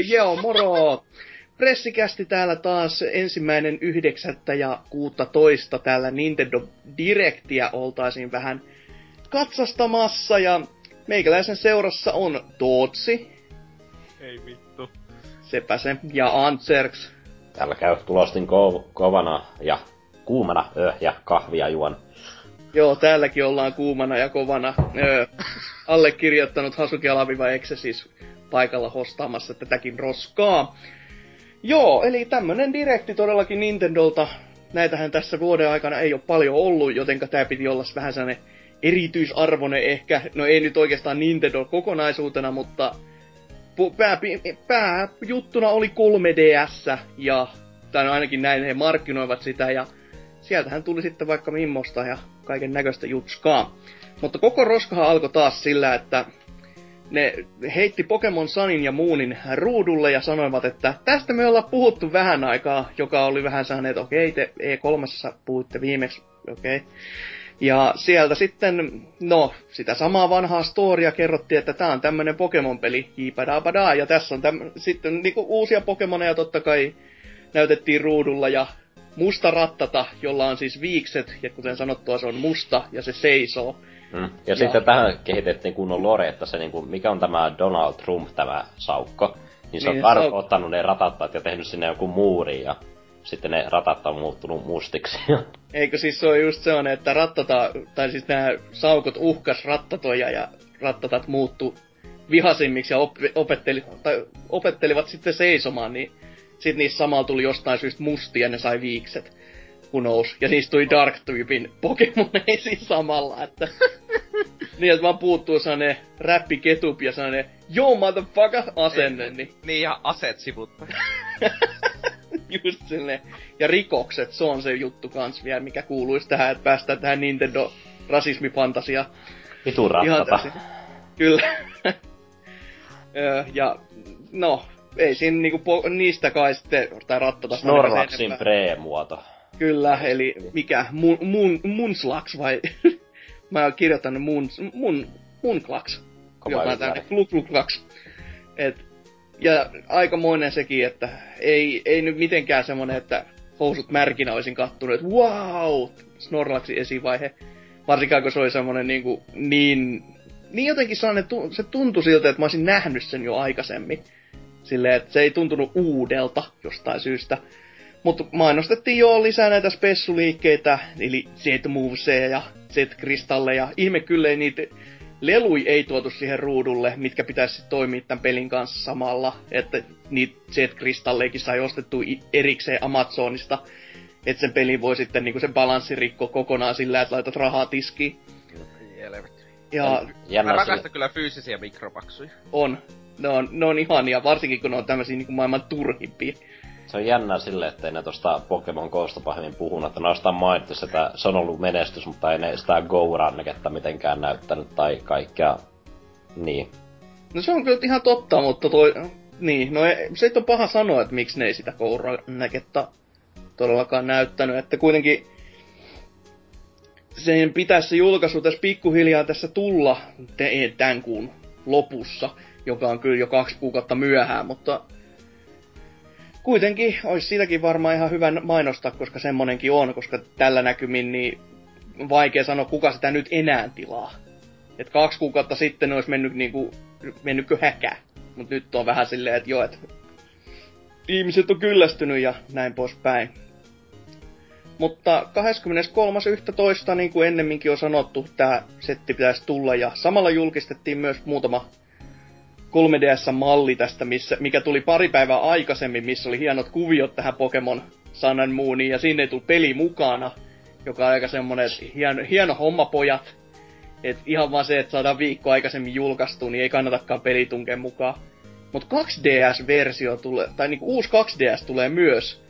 Joo, moro! Pressikästi täällä taas ensimmäinen yhdeksättä ja toista täällä Nintendo Directia oltaisiin vähän katsastamassa ja meikäläisen seurassa on Tootsi. Ei vittu. Sepä se. Ja Antserks. Täällä käy tulostin ko- kovana ja kuumana öö, ja kahvia juon. Joo, täälläkin ollaan kuumana ja kovana. Öö, allekirjoittanut Hasuki Alaviva Exe siis paikalla hostaamassa tätäkin roskaa. Joo, eli tämmönen direkti todellakin Nintendolta. Näitähän tässä vuoden aikana ei ole paljon ollut, jotenka tää piti olla vähän sellainen erityisarvoinen ehkä. No ei nyt oikeastaan Nintendo kokonaisuutena, mutta pää, pääjuttuna oli 3DS ja tai no ainakin näin he markkinoivat sitä ja sieltähän tuli sitten vaikka mimmosta ja kaiken näköistä jutskaa. Mutta koko roskahan alkoi taas sillä, että ne heitti Pokemon Sunin ja Moonin ruudulle ja sanoivat, että tästä me ollaan puhuttu vähän aikaa, joka oli vähän että okei, te E3 puhuitte viimeksi, okei. Ja sieltä sitten, no, sitä samaa vanhaa storia kerrottiin, että tämä on tämmönen Pokemon-peli, jipadabada, ja tässä on täm- sitten niinku uusia Pokemoneja totta kai näytettiin ruudulla, ja musta rattata, jolla on siis viikset, ja kuten sanottua, se on musta, ja se seisoo. Mm. Ja, ja, sitten tähän kehitettiin kunnon lore, että se niinku, mikä on tämä Donald Trump, tämä saukko. Niin se niin, on ar- ottanut ne ratattaat ja tehnyt sinne joku muuri ja sitten ne ratat on muuttunut mustiksi. Eikö siis se on just se on, että rattata, tai siis nämä saukot uhkas rattatoja ja rattatat muuttu vihasimmiksi ja op- opetteli, tai opettelivat sitten seisomaan, niin sitten niissä samalla tuli jostain syystä mustia ja ne sai viikset kun nousi. Ja niistä tuli Dark-tyypin Pokemoneisiin samalla, että... niin, että vaan puuttuu sellainen räppi ketup ja sellainen Yo motherfucker asenne, niin... Niin, ja aset sivutta. Just silleen. Ja rikokset, se on se juttu kans vielä, mikä kuuluisi tähän, että päästään tähän Nintendo rasismifantasia. Vitu. Kyllä. ja no, ei siinä niinku po- niistä kai sitten, tai rattata Snorlaxin pre-muoto. Kyllä, eli mikä? Mun, mun, munslaks vai? Mä oon kirjoittanut mun, mun, munklaks. Jotain tänne, klukluklaks. Et, ja aikamoinen sekin, että ei, ei nyt mitenkään semmonen, että housut märkinä olisin kattunut, että wow, Snorlaxin esivaihe. Varsinkaan kun se oli semmonen niinku niin, niin jotenkin se tuntui siltä, että mä olisin nähnyt sen jo aikaisemmin. Silleen, että se ei tuntunut uudelta jostain syystä. Mutta mainostettiin jo lisää näitä spessuliikkeitä, eli Z-moveseja ja Z-kristalleja. Ihme kyllä ei niitä lelui ei tuotu siihen ruudulle, mitkä pitäisi toimia tämän pelin kanssa samalla. Että niitä Z-kristalleikin sai ostettu erikseen Amazonista. Että sen pelin voi sitten niinku se balanssi rikko kokonaan sillä, että laitat rahaa tiskiin. Ja, ja mä rakastan sille... kyllä fyysisiä mikropaksuja. On. Ne on, ne on ihania, varsinkin kun ne on tämmöisiä niinku maailman turhimpia se on jännä sille, ettei ne tosta Pokemon Goosta pahemmin puhunut, että ne on mainittu, että se on ollut menestys, mutta ei ne sitä Go-ranneketta mitenkään näyttänyt tai kaikkea niin. No se on kyllä ihan totta, mutta toi, niin, no ei, se on paha sanoa, että miksi ne ei sitä Go-ranneketta todellakaan näyttänyt, että kuitenkin sen pitäisi se julkaisu tässä pikkuhiljaa tässä tulla tämän kuun lopussa, joka on kyllä jo kaksi kuukautta myöhään, mutta kuitenkin olisi siitäkin varmaan ihan hyvä mainostaa, koska semmonenkin on, koska tällä näkymin niin vaikea sanoa, kuka sitä nyt enää tilaa. Et kaksi kuukautta sitten olisi mennyt niinku, mennytkö häkä. Mut nyt on vähän silleen, että joo, että ihmiset on kyllästynyt ja näin poispäin. Mutta 23.11. niin kuin ennemminkin on sanottu, tämä setti pitäisi tulla ja samalla julkistettiin myös muutama 3DS-malli tästä, missä, mikä tuli pari päivää aikaisemmin, missä oli hienot kuviot tähän Pokemon Sun and Mooniin, ja sinne tuli peli mukana, joka on aika semmonen hieno, hieno homma pojat. Et ihan vaan se, että saadaan viikko aikaisemmin julkaistu, niin ei kannatakaan peli tunkea mukaan. Mut 2DS-versio tulee, tai niinku uusi 2DS tulee myös.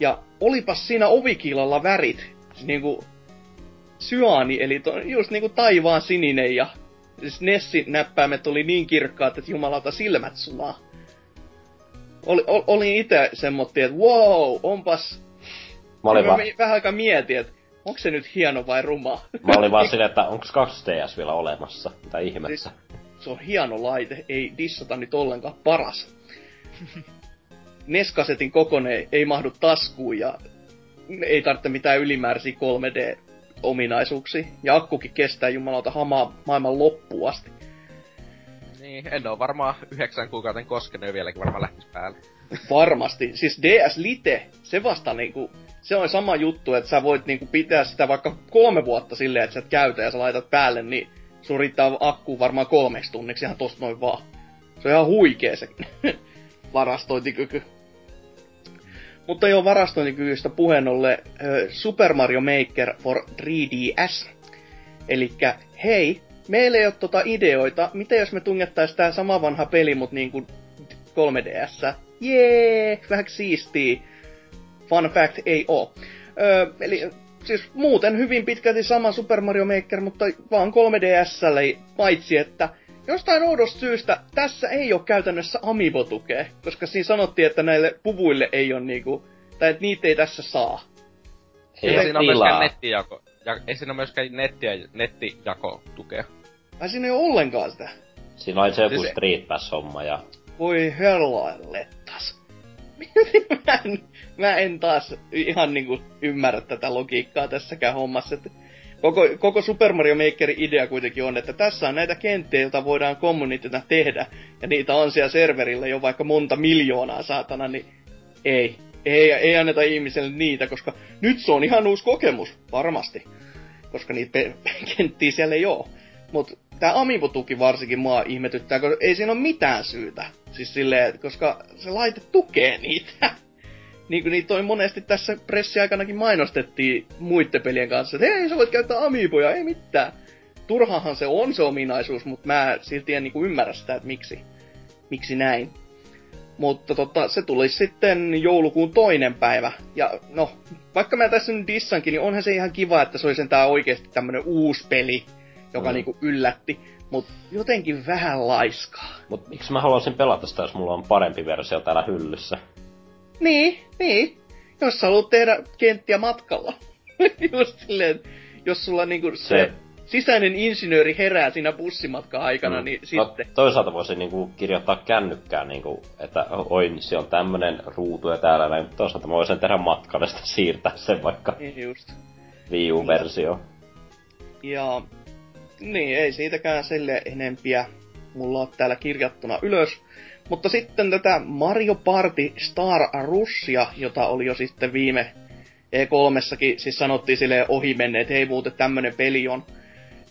Ja olipas siinä ovikilalla värit. Niinku syaani, eli to, just niinku taivaan sininen ja Nessin näppäimet oli niin kirkkaat, että jumalauta silmät sulaa. Oli, ol, oli itse semmotti, että wow, onpas... Mä olin vaan... vähän aikaa mietin, että onko se nyt hieno vai ruma? Mä olin vaan silleen, että onko 2DS vielä olemassa? Mitä ihmettä? Siis, se on hieno laite, ei dissata nyt ollenkaan paras. Neskasetin kokone ei mahdu taskuun ja ei tarvitse mitään ylimääräisiä 3D-ominaisuuksia. Ja akkukin kestää jumalauta hamaa maailman loppuun asti. Niin, en oo varmaan yhdeksän kuukauden koskenut vieläkin varmaan lähtis päälle. Varmasti. Siis DS Lite, se vasta niinku, se on sama juttu, että sä voit niinku pitää sitä vaikka kolme vuotta silleen, että sä et käytä ja sä laitat päälle, niin sun riittää akku varmaan kolmeksi tunniksi ihan tosta noin vaan. Se on ihan huikee se varastointikyky. Mutta jo varastointikyvystä puheen ollen Super Mario Maker for 3DS. Eli hei, meillä ei ole tota ideoita, miten jos me tungettais tää sama vanha peli, mut niinku 3DS. Jee, vähän siistii. Fun fact, ei oo. Öö, eli siis muuten hyvin pitkälti sama Super Mario Maker, mutta vaan 3DSlle, paitsi että jostain oudosta syystä tässä ei ole käytännössä Amiibo-tukea, koska siinä sanottiin, että näille puvuille ei ole niinku, tai että niitä ei tässä saa. Ei siinä ole myöskään nettijako, ja ei siinä ole myöskään nettiä, nettijako tukea. Ai siinä ei ole ollenkaan sitä. Siinä oli se joku siis... Street Pass-homma ja... Voi lettas. mä, en, mä en taas ihan niinku ymmärrä tätä logiikkaa tässäkään hommassa. Että koko, koko Super Mario Makerin idea kuitenkin on, että tässä on näitä kenttiä, joita voidaan communityna tehdä, ja niitä on siellä serverillä jo vaikka monta miljoonaa saatana, niin ei. Ei, ei anneta ihmiselle niitä, koska nyt se on ihan uusi kokemus, varmasti. Koska niitä kenttiä siellä ei oo. Mut tää Amiibo-tuki varsinkin mua ihmetyttää, koska ei siinä ole mitään syytä. Siis silleen, koska se laite tukee niitä. niin kuin niitä on monesti tässä pressiaikanakin mainostettiin muiden pelien kanssa, että hei, sä voit käyttää Amiiboja, ei mitään. Turhahan se on se ominaisuus, mutta mä silti en niinku ymmärrä sitä, että miksi, miksi näin. Mutta tota, se tuli sitten joulukuun toinen päivä. Ja no, vaikka mä tässä nyt dissankin, niin onhan se ihan kiva, että se oli sentään oikeasti tämmönen uusi peli joka mm. niinku yllätti, mut jotenkin vähän laiskaa. Mut miksi mä haluaisin pelata sitä, jos mulla on parempi versio täällä hyllyssä? Niin, niin. Jos sä haluat tehdä kenttiä matkalla. Just silleen, jos sulla niinku se, se sisäinen insinööri herää siinä bussimatkan aikana, mm. niin no, sitten... Toisaalta voisi niinku kirjoittaa kännykkään, niinku, että oi, se on tämmönen ruutu ja täällä näin. Toisaalta mä voisin tehdä matkalle sitä siirtää sen vaikka niin just. Wii U-versio. Ja niin, ei siitäkään sille enempiä mulla on täällä kirjattuna ylös. Mutta sitten tätä Mario Party Star Russia, jota oli jo sitten viime E3-sakin, siis sanottiin sille ohi menneet, että hei muuten tämmönen peli on.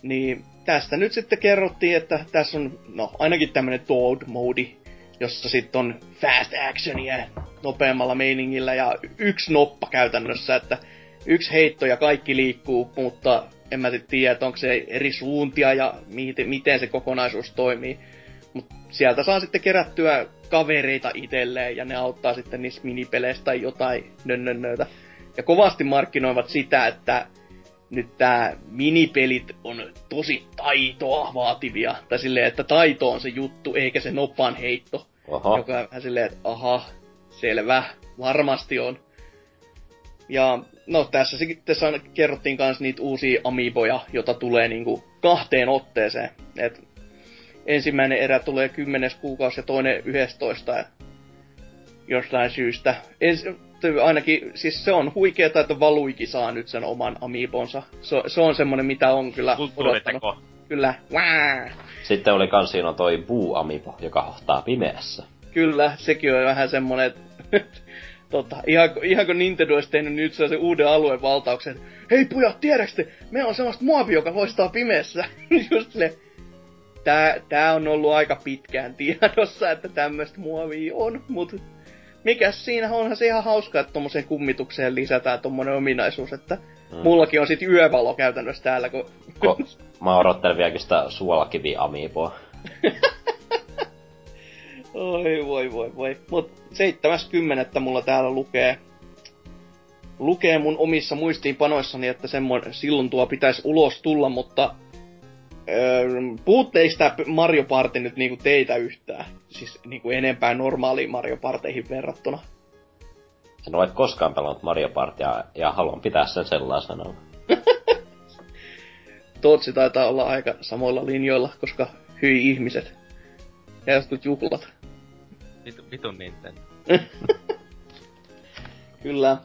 Niin tästä nyt sitten kerrottiin, että tässä on no ainakin tämmönen Toad modi, jossa sitten on fast actionia nopeammalla meiningillä ja yksi noppa käytännössä, että yksi heitto ja kaikki liikkuu, mutta en mä tiedä, että onko se eri suuntia ja miten se kokonaisuus toimii. Sieltä saa sitten kerättyä kavereita itselleen ja ne auttaa sitten niissä minipeleissä tai jotain nönnönnöitä. Ja kovasti markkinoivat sitä, että nyt tää minipelit on tosi taitoa vaativia. Tai silleen, että taito on se juttu, eikä se nopan heitto. Aha. Joka on vähän silleen, että aha, selvä, varmasti on. Ja no tässä sitten kerrottiin myös niitä uusia amiiboja, jota tulee niinku kahteen otteeseen. Et ensimmäinen erä tulee 10 kuukausi ja toinen 11 jostain syystä. Ens, ainakin, siis se on huikeeta, että Valuiki saa nyt sen oman amiibonsa. Se, se on semmonen, mitä on kyllä odottanut. Kyllä. Wää. Sitten oli kans siinä toi Buu Amiibo, joka hohtaa pimeässä. Kyllä, sekin on vähän semmonen, että tota, ihan, ihan kun Nintendo olisi tehnyt nyt se uuden alueen valtauksen, hei pujat, tiedäks te, me on semmoista muovi, joka loistaa pimeässä. Just se, tää, tää on ollut aika pitkään tiedossa, että tämmöistä muovia on, mut mikä siinä onhan se ihan hauska, että tommoseen kummitukseen lisätään tommonen ominaisuus, että mm. mullakin on sit yövalo käytännössä täällä, kun... Ko, mä odottelen vieläkin sitä suolakivi-amiiboa. Oi voi voi voi. Mut 70. mulla täällä lukee, lukee mun omissa muistiinpanoissani, että semmoinen silloin tuo pitäisi ulos tulla, mutta öö, puutteista Mario Party nyt niinku teitä yhtään? Siis niinku enempää normaaliin Mario Parteihin verrattuna. En ole koskaan pelannut Mario Partya ja haluan pitää sen sellaisena. Tootsi taitaa olla aika samoilla linjoilla, koska hyi ihmiset. Ja jotkut juhlat. Vitu, vitun Nintendo. Kyllä.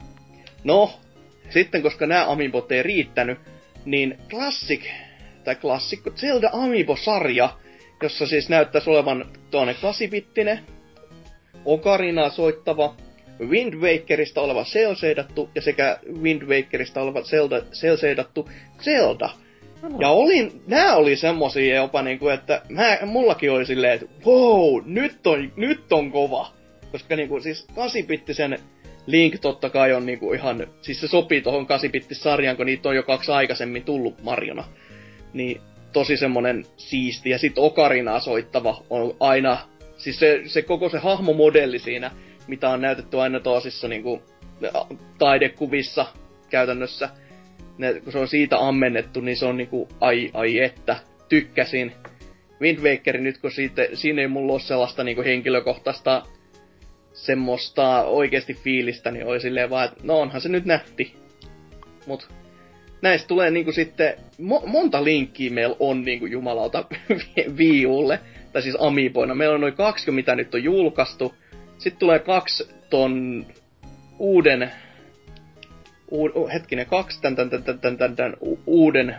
No, sitten koska nämä Amiibot ei riittänyt, niin Classic, tai klassikko Zelda Amiibo-sarja, jossa siis näyttäisi olevan tuonne klasipittinen, Okarinaa soittava, Wind Wakerista oleva selseidattu ja sekä Wind Wakerista oleva Zelda, selseidattu Zelda. Ja olin, nää oli semmosia jopa niinku, että mä, mullakin oli silleen, että wow, nyt on, nyt on kova. Koska niinku siis kasipittisen Link totta kai on niinku ihan, siis se sopii tohon kasipittis-sarjaan, kun niitä on jo kaksi aikaisemmin tullut Mariona. Niin tosi semmonen siisti. Ja sit Okarinaa soittava on aina, siis se, se koko se hahmomodelli siinä, mitä on näytetty aina toisissa niinku taidekuvissa käytännössä, ne, kun se on siitä ammennettu, niin se on niinku, ai, ai että, tykkäsin. Wind Waker nyt, kun siitä, siinä ei mulla ole sellaista niinku henkilökohtaista semmoista oikeasti fiilistä, niin oli silleen vaan, että no onhan se nyt nätti. Mut näistä tulee niinku sitten, mo- monta linkkiä meillä on niinku jumalauta viiulle, tai siis Amiiboina. Meillä on noin 20, mitä nyt on julkaistu. Sitten tulee kaksi ton uuden, u- hetkinen, kaksi tän, tän, tän, tän, tän, tän, tän uuden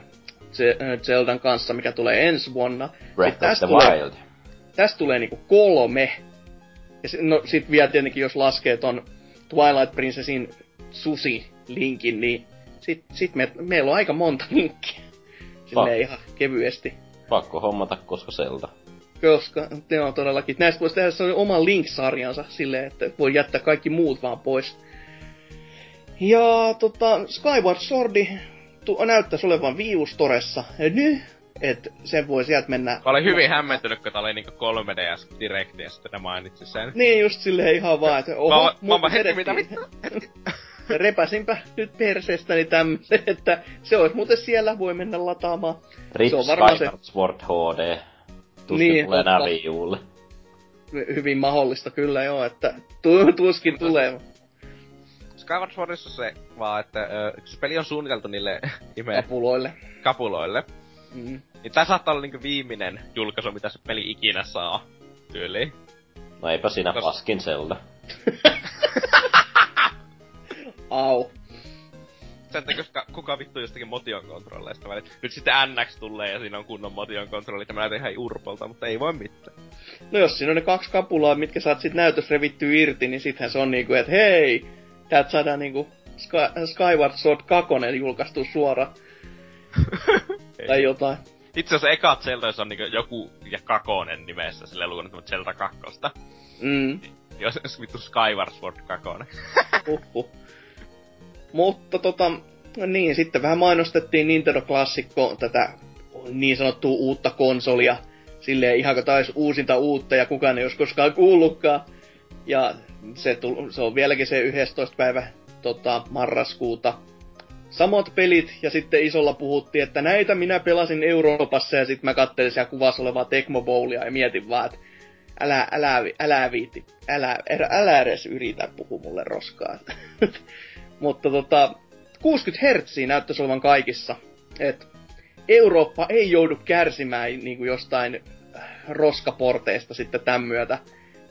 Zeldan kanssa, mikä tulee ensi vuonna. Breath of the tulee, Wild. Tästä tulee niinku kolme ja se, no sit vielä tietenkin, jos laskee ton Twilight Princessin susi-linkin, niin sit, sit me, meillä on aika monta linkkiä. Silleen ihan kevyesti. Pakko hommata, koska selta. Koska, ne on todellakin. Näistä voisi tehdä sellainen oma Link-sarjansa silleen, että voi jättää kaikki muut vaan pois. Ja tota, Skyward Swordi tu- näyttäisi olevan Viustoressa. Nyt että sen voi sieltä mennä... Mä olin hyvin hämmentynyt, kun tää oli niinku 3DS Directi ja sitten ne mainitsi sen. Niin just silleen ihan vaan, että oho, mä, mä, mä hetki, mitä vittu? Repäsinpä nyt perseestäni tämmösen, että se olisi muuten siellä, voi mennä lataamaan. Rip se on varmaan se... Sword HD. Tuskin niin, tulee nää Hyvin mahdollista kyllä joo, että tuskin tulee. Skyward Swordissa se vaan, että ö, se peli on suunniteltu niille ime... Kapuloille. Kapuloille. Mm. Niin tää saattaa olla niinku viimeinen julkaisu, mitä se peli ikinä saa. Tyyliin. No eipä siinä Kos... paskin Zelda. Au. Sen takia, koska kuka vittu jostakin motion kontrolleista välit. Nyt sitten NX tulee ja siinä on kunnon motion kontrolli, tämä näytä ihan urpolta, mutta ei voi mitään. No jos siinä on ne kaksi kapulaa, mitkä saat sit näytös revittyä irti, niin sittenhän se on niinku, että hei, täältä saadaan niinku Sky, Skyward Sword 2 julkaistu suoraan. tai jotain. Itse asiassa ekat Zelda, on niinku joku ja kakonen nimessä, sille lukunut Zelda 2. Mm. Jos vittu Skyward Sword 2. Uhuh. Mutta tota, niin, sitten vähän mainostettiin Nintendo Klassikko tätä niin sanottua uutta konsolia. Silleen ihan taisi uusinta uutta ja kukaan ei olisi koskaan kuullutkaan. Ja se, tull, se on vieläkin se 11. päivä tota, marraskuuta samat pelit, ja sitten isolla puhuttiin, että näitä minä pelasin Euroopassa, ja sitten mä kattelin siellä kuvassa olevaa Tecmo Bowlia, ja mietin vaan, että älä, älä, älä viiti, älä, älä, älä edes yritä puhua mulle roskaa. Mutta tota, 60 Hz näyttäisi olevan kaikissa. Et Eurooppa ei joudu kärsimään niin kuin jostain roskaporteista sitten tämän myötä,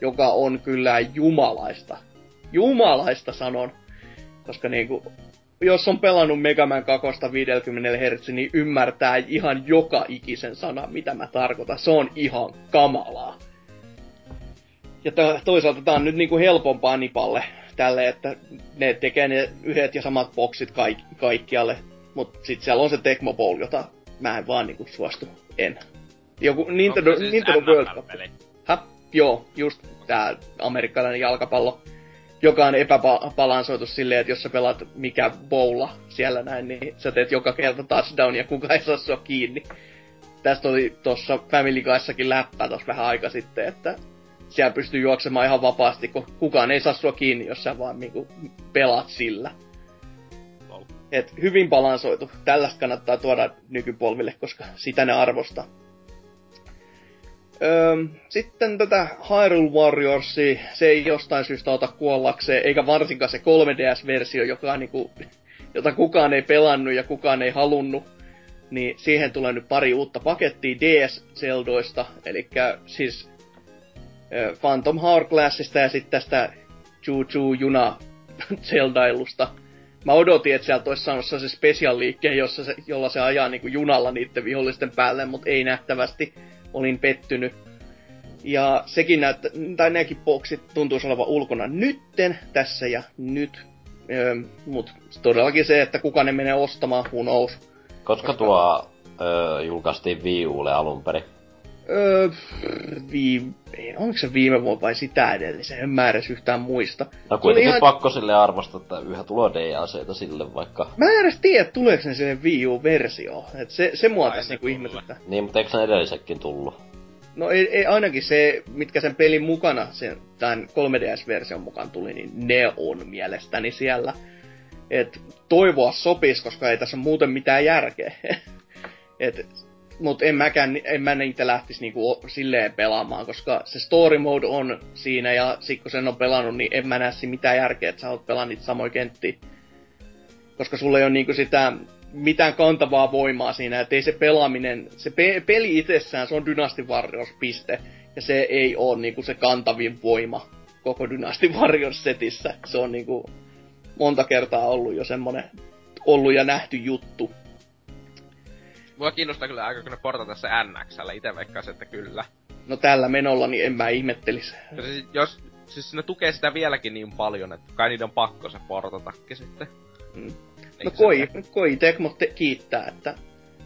joka on kyllä jumalaista. Jumalaista sanon. Koska niin kuin, jos on pelannut Mega Man 2 50 Hz, niin ymmärtää ihan joka ikisen sana, mitä mä tarkoitan. Se on ihan kamalaa. Ja to- toisaalta tää on nyt niinku helpompaa Nipalle tälle, että ne tekee ne yhdet ja samat boksit kaik- kaikkialle. Mut sit siellä on se Tecmo Bowl, jota mä en vaan niinku suostu. En. Joku Nintendo, siis Nintendo World Cup. Häh? Joo, just tää amerikkalainen jalkapallo joka on epäbalansoitu silleen, että jos sä pelaat mikä bowla siellä näin, niin sä teet joka kerta touchdown ja kuka ei saa sua kiinni. Tästä oli tuossa Family Guysakin läppä tuossa vähän aika sitten, että siellä pystyy juoksemaan ihan vapaasti, kun kukaan ei saa sua kiinni, jos sä vaan niinku pelaat sillä. Et hyvin balansoitu. Tällaista kannattaa tuoda nykypolville, koska sitä ne arvostaa. Öö, sitten tätä Hyrule Warriorsia, se ei jostain syystä ota kuollakseen, eikä varsinkaan se 3DS-versio, joka on niinku, jota kukaan ei pelannut ja kukaan ei halunnut. niin siihen tulee nyt pari uutta pakettia DS-seldoista, eli siis Phantom Hourglassista ja sitten tästä Choo Choo Juna Zeldailusta. Mä odotin, että sieltä olisi saanut se special liikkeen, jossa se, jolla se ajaa niinku junalla niiden vihollisten päälle, mutta ei nähtävästi. Olin pettynyt. Ja sekin näyttä, tai nekin boksit tuntuisi olevan ulkona nytten, tässä ja nyt. Öö, mut todellakin se, että kuka ne menee ostamaan, who knows. Koska, Koska... tuo öö, julkaistiin Wii Ulle alun perin? Öö, viime, onko se viime vuonna vai sitä edellisen, en mä edes yhtään muista. No kuitenkin ihan... pakko sille arvostaa, että yhä tulee DLCtä sille vaikka. Mä en edes tiedä, tuleeko ne sinne Wii U-versio. Et se, se mua tässä niinku ihmetyttää. Niin, mutta eikö ne edellisekin tullut? No ei, ei, ainakin se, mitkä sen pelin mukana, sen, tämän 3DS-version mukaan tuli, niin ne on mielestäni siellä. Et toivoa sopis, koska ei tässä muuten mitään järkeä. Et mutta en mäkään, en mä niitä lähtis niinku silleen pelaamaan, koska se story mode on siinä ja sit kun sen on pelannut, niin en mä näe mitään järkeä, että sä oot pelannut niitä samoja kenttiä. Koska sulla ei ole niinku sitä mitään kantavaa voimaa siinä, että ei se pelaaminen, se pe- peli itsessään, se on Dynasty Warriors piste, ja se ei ole niinku se kantavin voima koko Dynasty Warriors setissä. Se on niinku monta kertaa ollut jo semmonen ollut ja nähty juttu. Mua kiinnostaa kyllä aika, kun ne portata se NXllä. Itse veikkaisin, että kyllä. No tällä menolla, niin en mä ihmettelisi. Siis, jos, siis ne tukee sitä vieläkin niin paljon, että kai niiden on pakko se portatakin sitten. Mm. No koi, koi Tecmo te- kiittää, että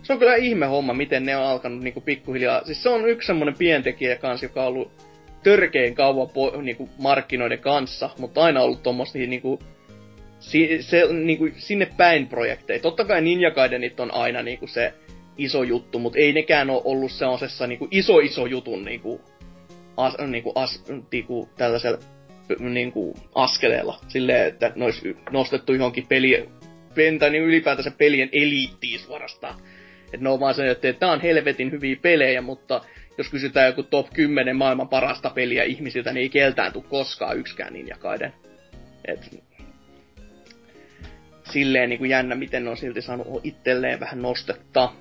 se on kyllä ihme homma, miten ne on alkanut niinku pikkuhiljaa. Siis se on yksi semmonen pientekijä kanssa, joka on ollut törkeen kauan po, niinku markkinoiden kanssa, mutta aina ollut tommosia niinku, si, se, niinku, sinne päin projekteja. Totta kai Ninja Gaidenit on aina niinku se iso juttu, mutta ei nekään ole ollut sellaisessa niinku iso iso jutun niinku, as, niinku, as, niinku, tällaisella niinku, askeleella. Silleen, että ne olisi nostettu johonkin peli, tai niin ylipäätänsä pelien eliittiin suorastaan. Että ne on vaan se, että tämä on helvetin hyviä pelejä, mutta jos kysytään joku top 10 maailman parasta peliä ihmisiltä, niin ei keltään tule koskaan yksikään Ninja Gaiden. Et, silleen niin kuin jännä, miten ne on silti saanut itselleen vähän nostetta.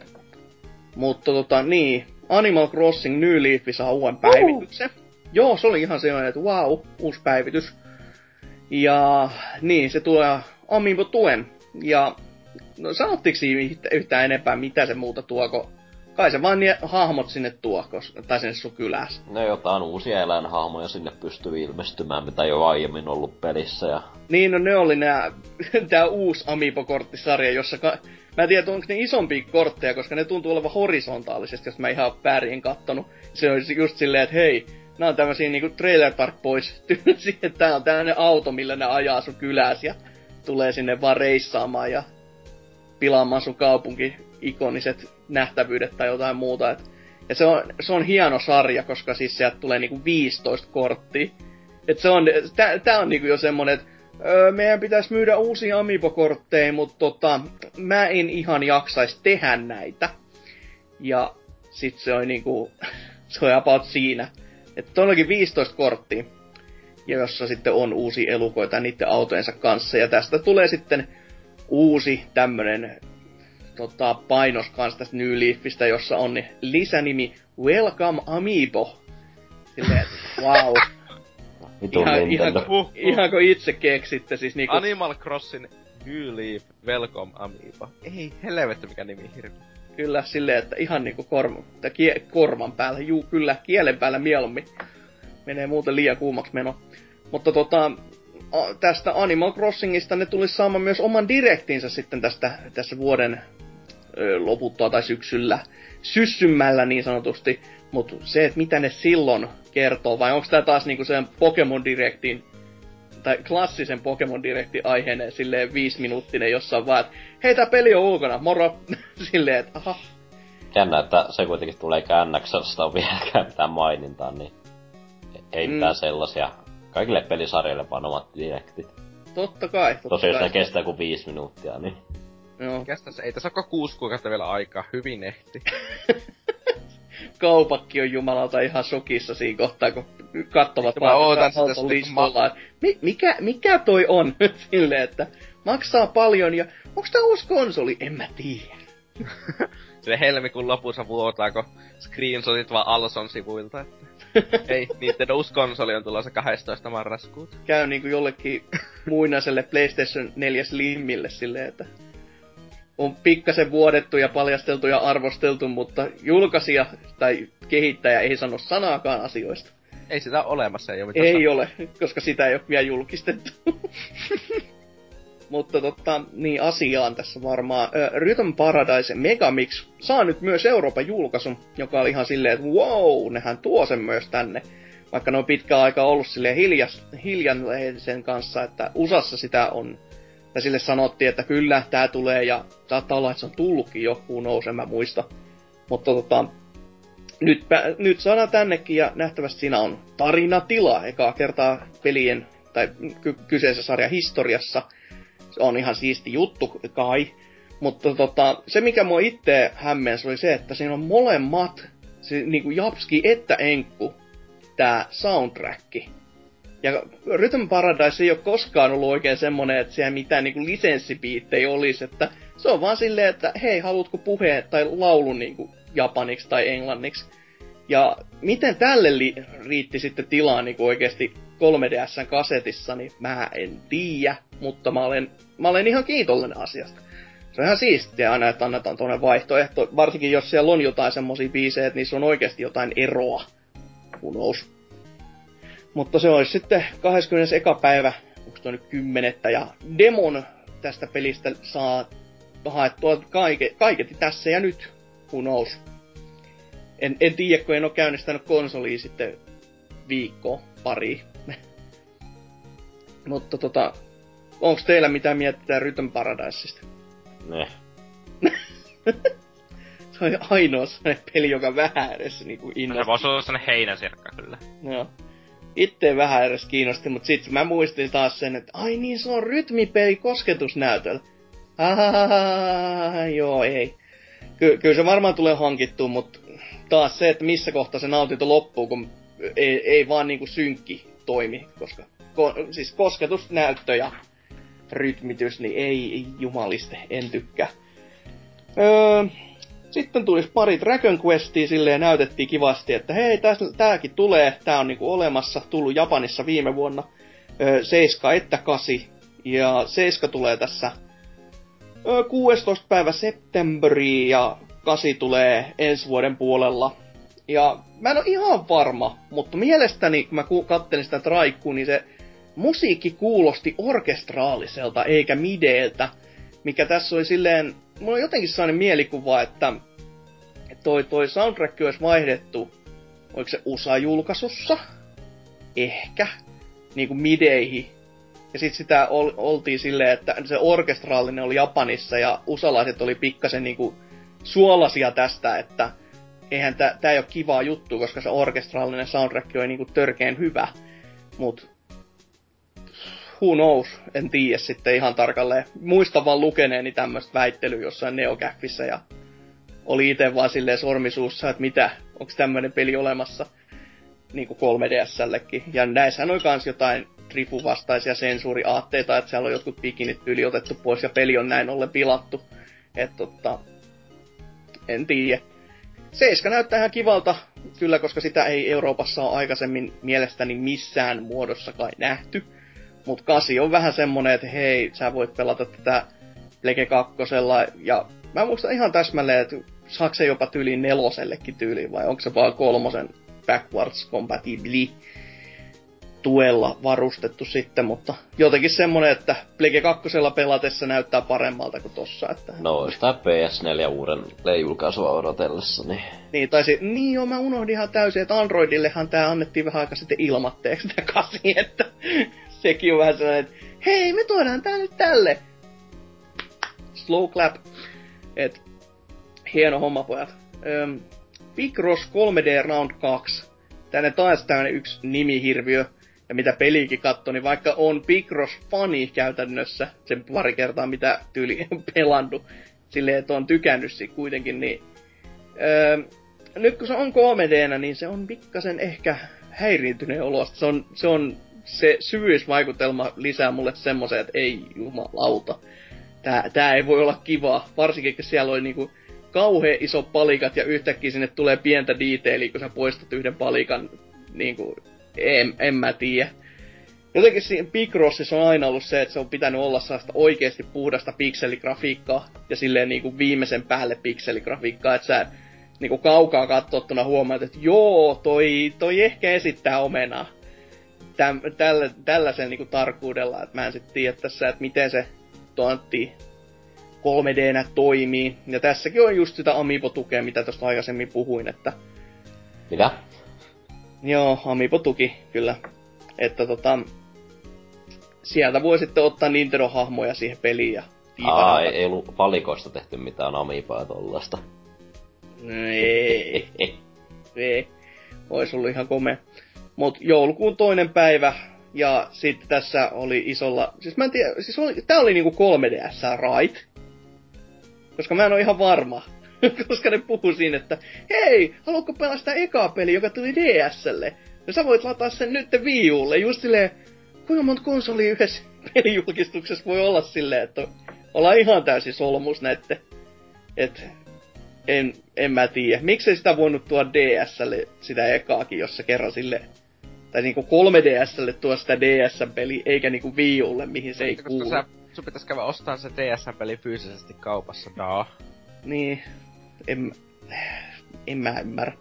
Mutta tota, niin, Animal Crossing New Leaf saa uuden päivityksen. Uh. Joo, se oli ihan sellainen, että wow, uusi päivitys. Ja niin, se tulee Amiibo tuen. Ja no, sanottiinko yhtään enempää, mitä se muuta tuo, kun kai se vaan nie, hahmot sinne tuo, tai sinne sun kylässä. No jotain uusia eläinhahmoja sinne pystyy ilmestymään, mitä jo aiemmin ollut pelissä. Ja... Niin, no ne oli nää, tää uusi Amiibo-korttisarja, jossa ka- Mä en tiedä, onko ne isompia kortteja, koska ne tuntuu olevan horisontaalisesti, jos mä ihan väärin kattonut. Se on just silleen, että hei, nämä on tämmösiä niinku Trailer Park Boys tyylisiä, että tää on tämmönen auto, millä ne ajaa sun kyläs ja tulee sinne vaan reissaamaan ja pilaamaan sun kaupunki ikoniset nähtävyydet tai jotain muuta. Et, ja se on, se on hieno sarja, koska siis sieltä tulee niinku 15 korttia. Et se on, tää, tää on niinku jo semmonen, että öö, meidän pitäisi myydä uusia Amiibo-kortteja, mutta tota, mä en ihan jaksais tehdä näitä. Ja sit se on niinku, se on about siinä. Että todellakin 15 korttia, ja jossa sitten on uusi elukoita niiden autojensa kanssa. Ja tästä tulee sitten uusi tämmönen tota, painos kanssa tästä New Leafistä, jossa on lisänimi Welcome Amiibo. Silleen, että wow. Ihan, ihan, uh, uh. ihan kun itse keksitte siis niinku... Animal Crossing New Leaf Welcome Amiibo. Ei helvetti mikä nimi hirveä. Kyllä, silleen, että ihan niinku korma, tai kie, korvan päällä, juu kyllä, kielen päällä mieluummin. Menee muuten liian kuumaksi meno. Mutta tota, tästä Animal Crossingista ne tulisi saamaan myös oman direktinsä sitten tästä, tässä vuoden loputtua tai syksyllä. Syssymällä niin sanotusti. Mutta se, että mitä ne silloin kertoo, vai onko tämä taas niinku sen Pokemon Directin tai klassisen Pokemon Directin aiheinen silleen viisiminuuttinen, jossa on vaan, että hei tää peli on ulkona, moro! silleen, että aha. Jännä, että se kuitenkin tulee käännäksestä on vieläkään mitään mainintaa, niin ei mm. mitään sellaisia. Kaikille pelisarjoille vaan omat direktit. Totta kai, totta Tosiaan kai. jos ne kestää kuin viisi minuuttia, niin... Joo. Kestäs, ei tässä ole kuusi kuukautta vielä aikaa, hyvin ehti. kaupakki on jumalauta ihan sokissa siinä kohtaa, kun kattovat mä ootan sitä listalla. Mi- mikä, mikä toi on? Silleen, että maksaa paljon ja onko tää uusi konsoli? En mä tiedä. sille helmikuun lopussa vuotaako screenshotit vaan Alson sivuilta, että ei, Nintendo uusi konsoli on tulossa 12. marraskuuta. Käy niinku jollekin muinaiselle PlayStation 4 Slimille silleen, että on pikkasen vuodettu ja paljasteltu ja arvosteltu, mutta julkaisija tai kehittäjä ei sano sanaakaan asioista. Ei sitä ole olemassa, ei ole Ei sanoa. ole, koska sitä ei ole vielä julkistettu. mutta totta, niin asiaan tässä varmaan. Rhythm Paradise Megamix saa nyt myös Euroopan julkaisun, joka oli ihan silleen, että wow, nehän tuo sen myös tänne. Vaikka ne on pitkä aika ollut silleen hiljas, hiljan sen kanssa, että USAssa sitä on ja sille sanottiin, että kyllä, tää tulee, ja saattaa olla, että se on tullutkin jo, nouse, mä muista. Mutta tota, nyt, nyt saadaan tännekin, ja nähtävästi siinä on tarinatila, ekaa kertaa pelien, tai ky- kyseisen sarjan historiassa. Se on ihan siisti juttu, kai. Mutta tota, se, mikä mua itse hämmensi, oli se, että siinä on molemmat, se, niin kuin Japski että Enkku, tämä soundtrack. Ja Rhythm Paradise ei ole koskaan ollut oikein semmonen, että siellä mitään niinku lisenssipiittejä olisi, että se on vaan silleen, että hei, haluatko puheen tai laulun niinku japaniksi tai englanniksi. Ja miten tälle li- riitti sitten tilaa niinku oikeasti 3DSn kasetissa, niin mä en tiedä, mutta mä olen, mä olen ihan kiitollinen asiasta. Se on ihan siistiä aina, että annetaan tuonne vaihtoehto, varsinkin jos siellä on jotain semmosia biisejä, että niissä on oikeasti jotain eroa. Who knows? Mutta se olisi sitten 21. päivä, onko tuo nyt kymmenettä, ja demon tästä pelistä saa haettua kaike, kaiketi tässä ja nyt, who knows. En, en tiedä, kun en ole käynnistänyt konsoliin sitten viikko, pari. Mutta tota, onko teillä mitään miettiä Rytön Paradiseista? Ne. se on ainoa sellainen peli, joka vähän edes niinku innostaa. Se voisi olla sellainen heinäsirkka kyllä. Joo itse vähän edes kiinnosti, mutta sitten mä muistin taas sen, että ai niin, se on rytmipeli kosketusnäytöllä. Joo, ei. Ky- kyllä se varmaan tulee hankittua, mutta taas se, että missä kohtaa se nautinto loppuu, kun ei, ei vaan niinku synkki toimi, koska ko- siis kosketusnäyttö ja rytmitys, niin ei, ei jumaliste, en tykkää. Öö, sitten tulisi pari Dragon Questia silleen näytettiin kivasti, että hei, tääkin tulee, tää on niinku olemassa, tullut Japanissa viime vuonna. Ö, 7 että 8. Ja 7 tulee tässä ö, 16. päivä septemberi ja 8 tulee ensi vuoden puolella. Ja mä en ole ihan varma, mutta mielestäni kun mä kattelin sitä traikkuu, niin se musiikki kuulosti orkestraaliselta eikä mideeltä. Mikä tässä oli silleen mulla on jotenkin sellainen mielikuva, että toi, toi soundtrack olisi vaihdettu, oliko se USA-julkaisussa? Ehkä. Niinku mideihin. Ja sitten sitä ol, oltiin silleen, että se orkestraalinen oli Japanissa ja usalaiset oli pikkasen niinku suolasia tästä, että eihän tää, tää ei ole kivaa juttu, koska se orkestraalinen soundtrack oli niinku törkeen hyvä. Mut who knows, en tiedä sitten ihan tarkalleen. Muistan vaan lukeneeni tämmöistä väittelyä jossain Neokäffissä ja oli itse vaan silleen sormisuussa, että mitä, onko tämmöinen peli olemassa niin kuin 3DSllekin. Ja näissähän on kans jotain Trifu-vastaisia sensuuriaatteita, että siellä on jotkut bikinit yli otettu pois ja peli on näin ollen pilattu. Että totta, en tiedä. Seiska näyttää ihan kivalta, kyllä, koska sitä ei Euroopassa ole aikaisemmin mielestäni missään muodossa kai nähty. Mut kasi on vähän semmonen, että hei, sä voit pelata tätä Lege 2 ja mä muistan ihan täsmälleen, että saako se jopa tyyliin nelosellekin tyyliin vai onko se vaan kolmosen backwards compatible tuella varustettu sitten, mutta jotenkin semmonen, että Plege 2 pelatessa näyttää paremmalta kuin tossa. Että... No, sitä PS4 uuden julkaisua odotellessa, niin... Niin, tai se, niin joo, mä unohdin ihan täysin, että Androidillehan tää annettiin vähän aika sitten ilmatteeksi tää kasi, että sekin on vähän sellainen, että hei, me tuodaan tää nyt tälle. Slow clap. Et, hieno homma, pojat. Öm, Picross 3D Round 2. Tänne taas tämmönen yksi nimihirviö. Ja mitä peliikin katto, niin vaikka on Picross fani käytännössä, sen pari kertaa mitä tyyli on pelannut, silleen, että on tykännyt siitä kuitenkin, niin öö, nyt kun se on 3 niin se on pikkasen ehkä häiriintyneen olosta. Se on, se on se syvyysvaikutelma lisää mulle semmoisen, että ei jumalauta. Tää, tää ei voi olla kivaa, varsinkin kun siellä oli niinku kauhean iso palikat ja yhtäkkiä sinne tulee pientä detailia, kun sä poistat yhden palikan, niinku, en, en mä tiedä. Jotenkin siinä Picrossissa on aina ollut se, että se on pitänyt olla sellaista oikeasti puhdasta pikseligrafiikkaa ja silleen niinku viimeisen päälle pikseligrafiikkaa, että sä niinku kaukaa katsottuna huomaat, että joo, toi, toi ehkä esittää omenaa. Täm, tällä, tällaisen niinku tarkkuudella, että mä en sit tiedä tässä, että miten se tontti 3 d toimii. Ja tässäkin on just sitä Amiibo-tukea, mitä tuosta aikaisemmin puhuin, että... Mitä? Joo, Amiibo-tuki, kyllä. Että tota... Sieltä voi sitten ottaa Nintendo-hahmoja siihen peliin ja Aa, ei, ei ollut valikoista tehty mitään Amiibaa tollasta. No ei. ei. Ois ollut ihan komea. Mut joulukuun toinen päivä, ja sitten tässä oli isolla, siis mä en tiedä, siis oli, tää oli niinku 3DS, right? Koska mä en oo ihan varma. koska ne puhuu siinä, että hei, haluatko pelata sitä ekaa peli, joka tuli DSlle? Ja sä voit lataa sen nyt Wii just silleen, kuinka monta konsolia yhdessä pelijulkistuksessa voi olla silleen, että ollaan ihan täysin solmus näette. Et en, en mä tiedä. Miksei sitä voinut tuoda DSlle sitä ekaakin, jos se kerran sille tai niinku 3DSlle tuo sitä DS-peli, eikä niinku Wii Ulle, mihin se ei Koska kuulu. Sä, sun pitäis käydä ostaa se DS-peli fyysisesti kaupassa, daa. Niin, en, en mä ymmärrä.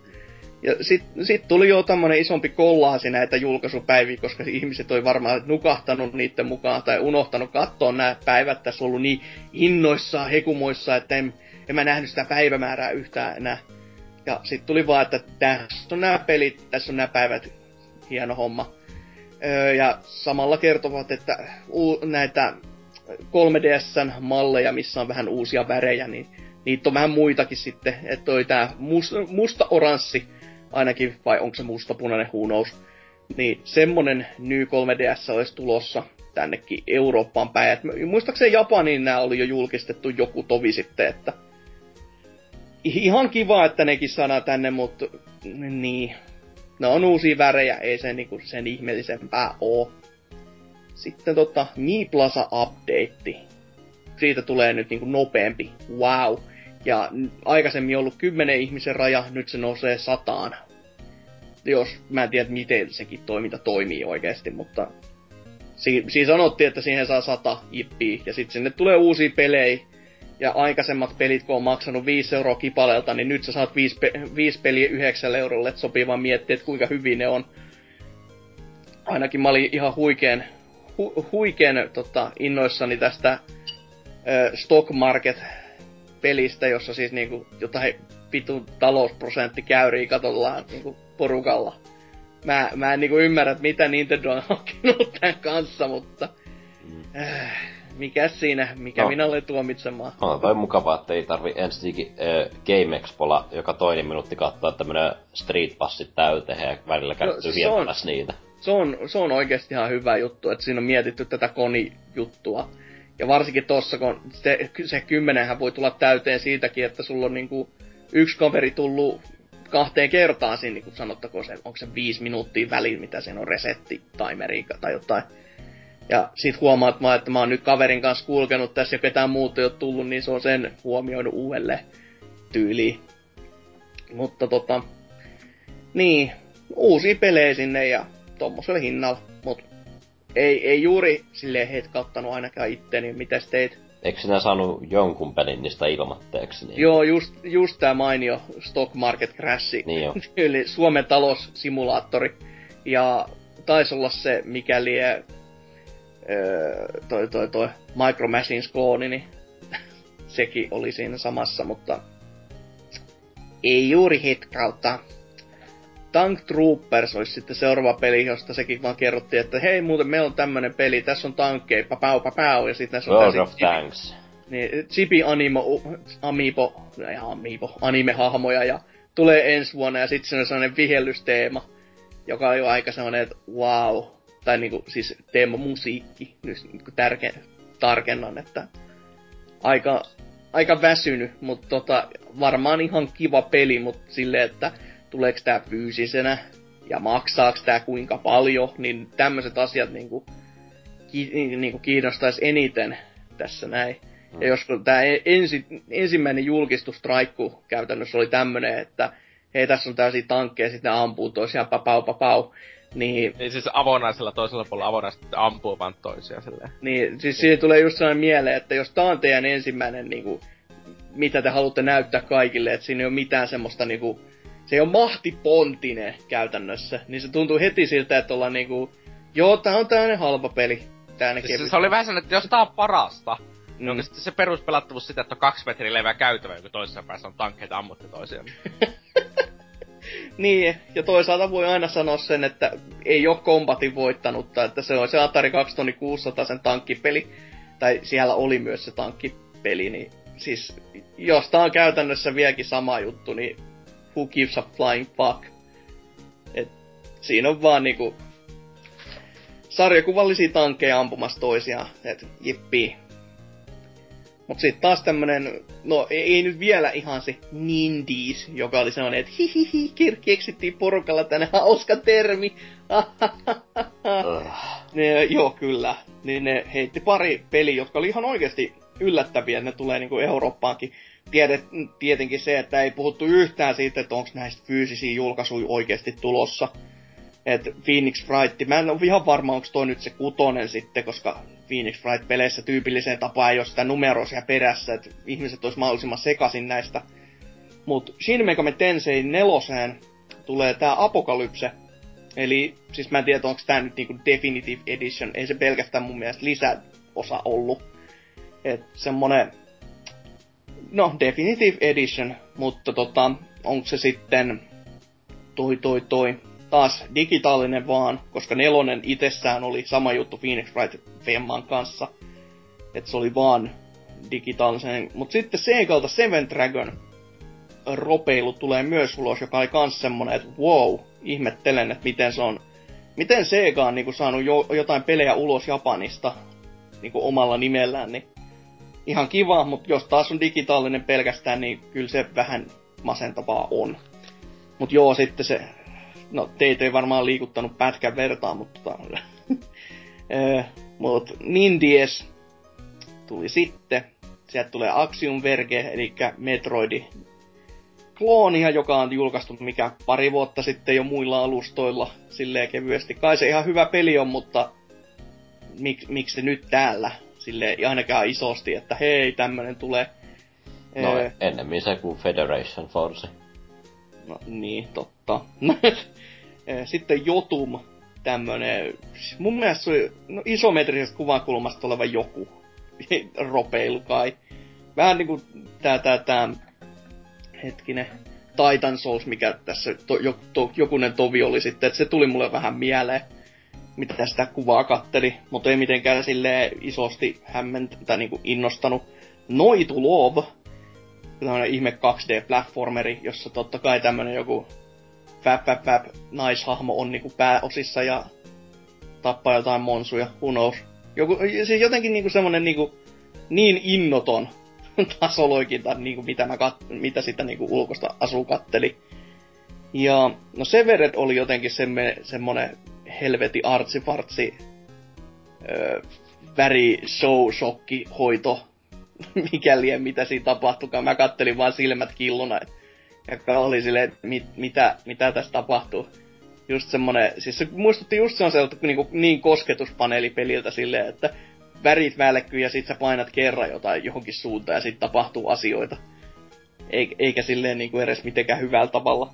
Ja sit, sit tuli jo tämmönen isompi kollaasi näitä julkaisupäiviä, koska ihmiset oli varmaan nukahtanut niiden mukaan tai unohtanut katsoa nämä päivät. Tässä on ollut niin innoissaan, hekumoissa, että en, en mä nähnyt sitä päivämäärää yhtään enää. Ja sitten tuli vaan, että tässä on nämä pelit, tässä on nämä päivät, hieno homma. Öö, ja samalla kertovat, että näitä 3DSn malleja, missä on vähän uusia värejä, niin niitä on vähän muitakin sitten. Että toi tää mus- musta-oranssi ainakin, vai onko se musta-punainen, who knows. Niin semmonen Ny 3DS olisi tulossa tännekin Eurooppaan päin. Et muistaakseni Japaniin nämä oli jo julkistettu joku tovi sitten, että ihan kiva, että nekin saadaan tänne, mutta niin, ne on uusia värejä, ei se niinku sen ihmeellisempää oo. Sitten tota, Mi Plaza Update. Siitä tulee nyt niinku nopeampi. Wow. Ja aikaisemmin ollut 10 ihmisen raja, nyt se nousee sataan. Jos, mä en tiedä miten sekin toiminta toimii oikeasti, mutta si- siinä sanottiin, että siihen saa sata ippiä, ja sitten sinne tulee uusia pelejä, ja aikaisemmat pelit, kun on maksanut 5 euroa kipaleelta, niin nyt sä saat 5, pe- 5 peliä 9 eurolle, että sopii vaan miettiä, että kuinka hyvin ne on. Ainakin mä olin ihan huikeen, hu- huikeen tota, innoissani tästä äh, Stock Market-pelistä, jossa siis niinku jotain vitun talousprosentti käyrii katollaan niinku porukalla. Mä, mä en niinku ymmärrä, mitä Nintendo on hakenut tämän kanssa, mutta... Mm. Äh, mikä siinä, mikä no. minä olen tuomitsemaan. No, toi mukavaa, että ei tarvi ensinnäkin äh, Game Expolla joka toinen minuutti katsoa, että menee Street Passit täyteen ja välillä käy no, tyhjentämässä niitä. Se on, se on oikeasti ihan hyvä juttu, että siinä on mietitty tätä koni-juttua. Ja varsinkin tossa, kun se, se kymmenenhän voi tulla täyteen siitäkin, että sulla on niinku yksi kaveri tullut kahteen kertaan siinä, niin sanottako se, onko se viisi minuuttia väliin, mitä siinä on resetti timeri tai jotain ja sit huomaat vaan, että mä oon nyt kaverin kanssa kulkenut tässä ja ketään muuta ei ole tullut, niin se on sen huomioinut uudelleen tyyliin. Mutta tota, niin, uusia pelejä sinne ja tommosella hinnalla, mut ei, ei juuri silleen hetkattanut ainakaan itteni, mitäs teit? Eikö sinä saanut jonkun pelin niistä ilmatteeksi? Niin? Joo, just, just tää mainio Stock Market Crash. Niin jo. Eli Suomen taloussimulaattori. Ja taisi olla se, mikäli Öö, toi, toi, toi Micro Machines klooni, niin sekin oli siinä samassa, mutta ei juuri hit kautta. Tank Troopers olisi sitten seuraava peli, josta sekin vaan kerrottiin, että hei muuten meillä on tämmönen peli, tässä on tankkeja, papau papau, ja sitten tässä on World of Tanks. Niin, Chibi Animo, Amiibo, ja Amiibo, anime-hahmoja, ja tulee ensi vuonna, ja sitten se on sellainen vihellysteema, joka on jo aika sellainen, että wow, tai niinku siis teema musiikki, nyt niinku tärke, tarkennan, että aika, aika väsynyt, mutta tota, varmaan ihan kiva peli, mutta silleen, että tuleeko tää fyysisenä ja maksaako tää kuinka paljon, niin tämmöiset asiat niinku, ki, niinku kiinnostaisi eniten tässä näin. Mm. Ja jos tämä e- ensi, ensimmäinen julkistus traikku käytännössä oli tämmöinen, että hei tässä on täysiä tankkeja, sitten ne ampuu toisiaan papau papau. Niin, niin siis avonaisella toisella puolella avonaiset ampuu vaan toisia silleen. Niin, siis siihen tulee just sellainen mieleen, että jos tää on teidän ensimmäinen niinku, mitä te haluatte näyttää kaikille, että siinä ei ole mitään semmoista niinku, se ei ole mahtipontinen käytännössä, niin se tuntuu heti siltä, että ollaan niinku, joo, tää on tämmönen halpa peli. siis se oli vähän sellainen, että jos tää on parasta, mm. niin sitten se peruspelattavuus sitä, että on kaksi metriä leveä käytävä, joku toisessa päässä on tankkeita ammutte toisiaan. niin, ja toisaalta voi aina sanoa sen, että ei ole kombatin voittanutta, että se on se Atari 2600 sen tankkipeli, tai siellä oli myös se tankkipeli, niin siis jos tää on käytännössä vieläkin sama juttu, niin who gives a flying fuck? Et siinä on vaan niinku sarjakuvallisia tankkeja ampumassa toisiaan, et jippi. Mut sit taas tämmönen, no ei, ei nyt vielä ihan se Nindies, joka oli sellainen, että hihihi, keksittiin porukalla tänne hauska termi. ne, joo, kyllä. Niin ne heitti pari peliä, jotka oli ihan oikeasti yllättäviä, että ne tulee niinku Eurooppaankin. Tiedet, tietenkin se, että ei puhuttu yhtään siitä, että onko näistä fyysisiä julkaisuja oikeasti tulossa. Et Phoenix Wright, mä en ole ihan varma, onko toi nyt se kutonen sitten, koska Phoenix Wright-peleissä tyypilliseen tapaan ei ole sitä numeroisia perässä, että ihmiset olisi mahdollisimman sekasin näistä. Mut Shin Megami Tensei neloseen tulee tää Apokalypse. Eli siis mä en tiedä, onko tää nyt niinku Definitive Edition, ei se pelkästään mun mielestä lisäosa ollut. Et semmonen, no Definitive Edition, mutta tota, onko se sitten toi toi toi taas digitaalinen vaan, koska nelonen itsessään oli sama juttu Phoenix Wright Femman kanssa. Että se oli vaan digitaalisen. Mutta sitten Segalta Seven Dragon ropeilu tulee myös ulos, joka oli kans semmonen, että wow, ihmettelen, että miten se on, miten Sega on niinku saanut jo, jotain pelejä ulos Japanista niinku omalla nimellään, niin ihan kiva, mutta jos taas on digitaalinen pelkästään, niin kyllä se vähän masentavaa on. Mut joo, sitten se no teitä ei varmaan liikuttanut pätkän vertaa, mutta tota, eh, mut Nindies tuli sitten. Sieltä tulee Axiom Verge, eli Metroidi kloonia, joka on julkaistu mikä pari vuotta sitten jo muilla alustoilla silleen kevyesti. Kai se ihan hyvä peli on, mutta mik, miksi se nyt täällä? Sille ainakaan isosti, että hei, tämmönen tulee. No ee, ennemmin se kuin Federation Force. No niin, totta. Sitten Jotum, tämmönen, mun mielestä se oli no, isometrisestä kuvakulmasta oleva joku. Ropeilu kai. Vähän niinku tää, tää, tää, hetkinen, Titan Souls, mikä tässä to, jo, to, jokunen tovi oli sitten, että se tuli mulle vähän mieleen, mitä sitä kuvaa katteli, mutta ei mitenkään sille isosti hämmentä tai niinku innostanut. Noitu Love, tämmönen ihme 2D-platformeri, jossa totta kai tämmönen joku väp, väp, väp, naishahmo on niinku pääosissa ja tappaa jotain monsuja, who knows. Joku, siis jotenkin niinku semmonen niinku niin innoton tasoloikinta, niinku mitä, mä kat, mitä sitä niinku ulkosta asu katteli. Ja no Severed oli jotenkin semme, semmonen helveti artsifartsi öö, väri show shokki hoito mikäli mitä siinä tapahtukaan. Mä kattelin vaan silmät killuna, että ja oli silleen, että mit, mitä, mitä tässä tapahtuu. Just semmonen, siis se muistutti just sellaiselta niin, niin kosketuspaneelipeliltä silleen, että värit välkkyy ja sit sä painat kerran jotain johonkin suuntaan ja sit tapahtuu asioita. Eikä silleen niin kuin edes mitenkään hyvällä tavalla.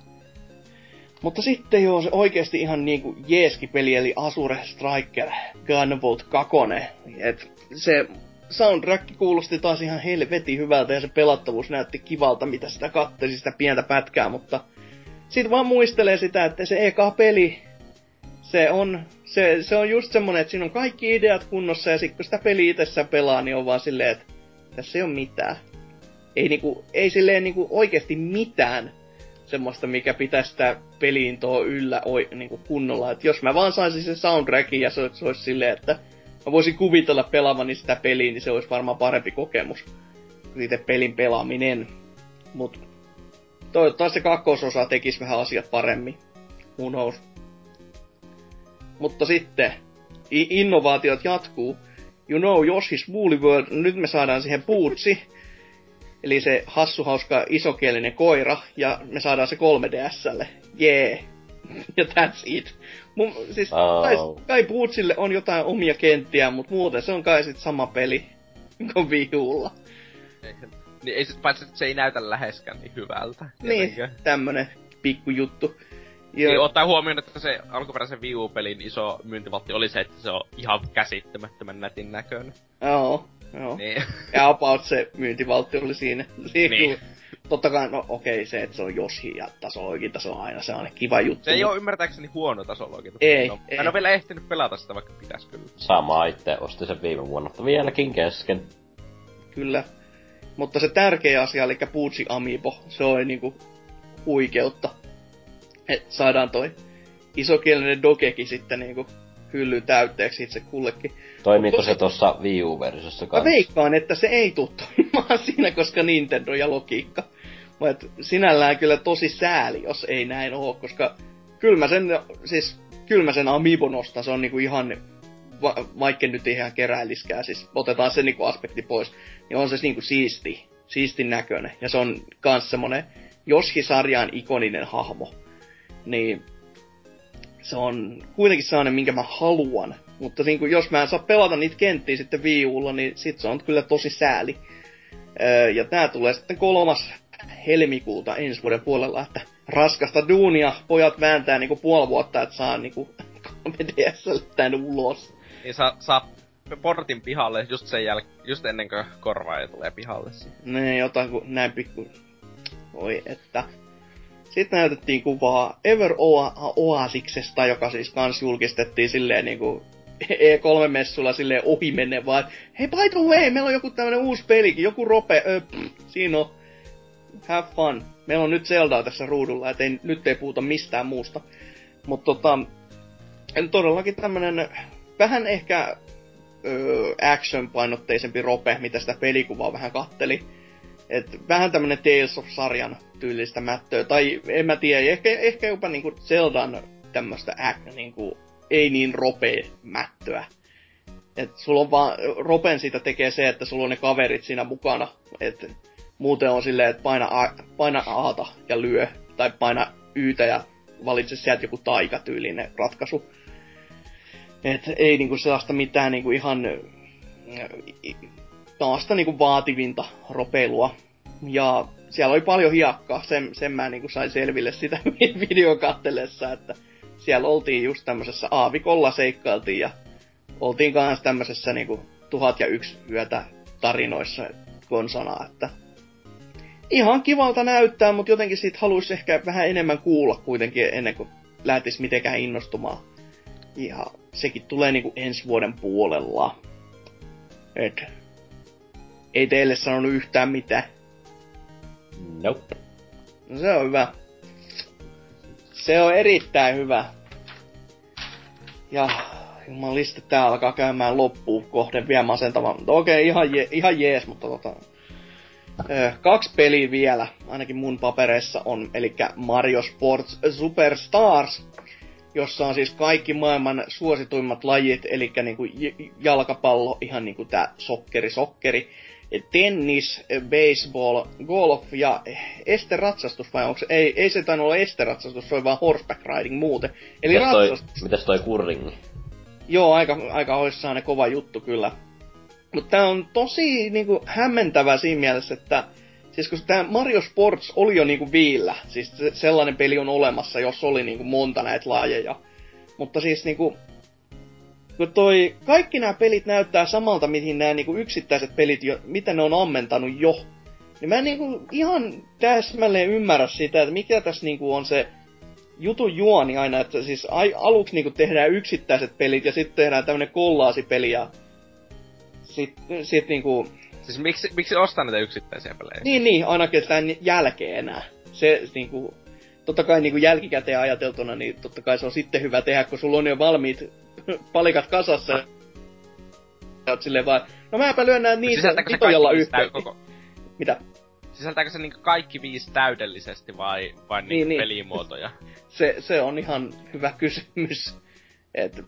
Mutta sitten joo, se oikeasti ihan niinku jeeski peli, eli Asure Striker Gunvolt 2. Et se soundtrack kuulosti taas ihan helvetin hyvältä ja se pelattavuus näytti kivalta, mitä sitä katteli sitä pientä pätkää, mutta sit vaan muistelee sitä, että se eka peli, se on, se, se on just semmonen, että siinä on kaikki ideat kunnossa ja sit kun sitä peli itsessään pelaa, niin on vaan silleen, että tässä ei ole mitään. Ei, niinku, ei silleen niinku oikeasti mitään semmoista, mikä pitää sitä peliin tuo yllä oi, niinku kunnolla. Et jos mä vaan saisin sen soundtrackin ja se, se olisi silleen, että mä voisin kuvitella pelaavani sitä peliä, niin se olisi varmaan parempi kokemus kuin itse pelin pelaaminen. Mut toivottavasti se kakkososa tekisi vähän asiat paremmin. Who knows. Mutta sitten, innovaatiot jatkuu. you know Yoshi's Woolly World, nyt me saadaan siihen puutsi, eli se hassuhauska isokielinen koira, ja me saadaan se 3DSlle. Jee. Yeah. ja that's it. Mun, siis oh. kai, kai Bootsille on jotain omia kenttiä, mutta muuten se on kai sit sama peli kuin Wii Ulla. Niin ei paitsi se ei näytä läheskään niin hyvältä. Niin, jotenkin. tämmönen pikkujuttu. Ja... Niin, ottaa huomioon, että se alkuperäisen Wii U-pelin iso myyntivaltti oli se, että se on ihan käsittämättömän nätin näköinen. Joo, joo. Niin. Ja about se myyntivaltti oli siinä. siinä niin. Totta kai, no okei, okay, se, että se on Yoshi ja tasoloikin taso on aina se on kiva juttu. Se ei ole ymmärtääkseni huono tasologi. Ei, no, ei. Mä en ole vielä ehtinyt pelata sitä, vaikka pitäis kyllä. Sama itse osti sen viime vuonna, mutta vieläkin kesken. Kyllä. Mutta se tärkeä asia, eli Puutsi Amiibo, se on niinku huikeutta. Et saadaan toi isokielinen dokekin sitten niinku hylly täytteeksi itse kullekin. Toimiiko se tuossa Wii U-versiossa kanssa? Mä veikkaan, että se ei tule toimimaan siinä, koska Nintendo ja logiikka. Mutta sinällään kyllä tosi sääli, jos ei näin oo, koska kyllä mä sen, siis, kyllä mä sen Amiibo nostan, se on niinku ihan, va, vaikka nyt ihan keräiliskään, siis otetaan se niinku aspekti pois, niin on se niinku siisti, siistin näköinen. Ja se on kans semmonen Joshi-sarjan ikoninen hahmo. Niin se on kuitenkin sellainen, minkä mä haluan. Mutta niin kuin, jos mä en saa pelata niitä kenttiä sitten viiulla, niin sit se on kyllä tosi sääli. Öö, ja tää tulee sitten kolmas helmikuuta ensi vuoden puolella, että raskasta duunia pojat vääntää niinku puoli vuotta, että saa niinku 3DSL tän ulos. Niin saa, saa portin pihalle just sen jäl- just ennen kuin korvaaja tulee pihalle. Niin, jotain kuin näin pikku... Oi, että... Sitten näytettiin kuvaa Ever Oasiksesta, joka siis kans julkistettiin silleen niinku E3-messulla silleen ohi menne vaan, hei by the way, meillä on joku tämmönen uusi pelikin, joku rope, ö, pff, siinä on, have fun. Meillä on nyt Zeldaa tässä ruudulla, et ei, nyt ei puhuta mistään muusta. Mutta tota, todellakin tämmönen vähän ehkä ö, action-painotteisempi rope, mitä sitä pelikuvaa vähän katteli. Et vähän tämmönen Tales of-sarjan tyylistä mättöä, tai en mä tiedä, ehkä, ehkä jopa niinku Zeldan tämmöstä act, niinku, ei niin rope mättöä. Et sulla on vaan, ropen siitä tekee se, että sulla on ne kaverit siinä mukana. Et muuten on silleen, että paina, A, paina Aata ja lyö, tai paina Ytä ja valitse sieltä joku taikatyylinen ratkaisu. Et ei niinku sellaista mitään niinku ihan taasta niinku vaativinta ropeilua. Ja siellä oli paljon hiakkaa, sen, sen mä niinku sain selville sitä videon kattellessa, että siellä oltiin just tämmöisessä aavikolla seikkailtiin ja oltiin kanssa tämmöisessä niinku tuhat ja yksi yötä tarinoissa konsana, että ihan kivalta näyttää, mutta jotenkin siitä haluaisi ehkä vähän enemmän kuulla kuitenkin ennen kuin lähtis mitenkään innostumaan. Ja sekin tulee niinku ensi vuoden puolella. Et ei teille sanonut yhtään mitään. Nope. No se on hyvä. Se on erittäin hyvä. Ja lista tää alkaa käymään loppuun kohden vielä masentavaa. Mutta okei, ihan, je, ihan jees, mutta tota... Kaksi peliä vielä, ainakin mun papereissa on, eli Mario Sports Superstars, jossa on siis kaikki maailman suosituimmat lajit, eli niinku jalkapallo, ihan niinku tää sokkeri, sokkeri, tennis, baseball, golf ja esteratsastus vai onko se, ei, ei se tainnut olla esteratsastus, se oli vaan horseback riding muuten. Eli mitäs toi, ratsastus. Mitäs toi kurringi? Joo, aika, aika oissaan ne kova juttu kyllä. Mutta tää on tosi niinku hämmentävä siinä mielessä, että siis kun tämä Mario Sports oli jo niinku viillä, siis sellainen peli on olemassa, jos oli niinku monta näitä lajeja. Mutta siis niinku, kun toi, kaikki nämä pelit näyttää samalta, mihin nämä niinku yksittäiset pelit, jo, mitä ne on ammentanut jo. Niin mä en niinku ihan täsmälleen ymmärrä sitä, että mikä tässä niinku on se jutun juoni aina, että siis ai, aluksi niinku tehdään yksittäiset pelit ja sitten tehdään tämmönen kollaasipeli ja sit, sit niinku... Siis miksi, miksi ostaa näitä yksittäisiä pelejä? Niin, niin, ainakin tämän jälkeen enää. Se niinku, totta kai niinku jälkikäteen ajateltuna, niin totta kai se on sitten hyvä tehdä, kun sulla on jo valmiit palikat kasassa. Ja oot silleen vaan, no mäpä lyön nää niitä pitojalla yhteen. Koko... Mitä? Sisältääkö se niinku kaikki viisi täydellisesti vai, vai niin, niin. pelimuotoja? se, se on ihan hyvä kysymys. Et,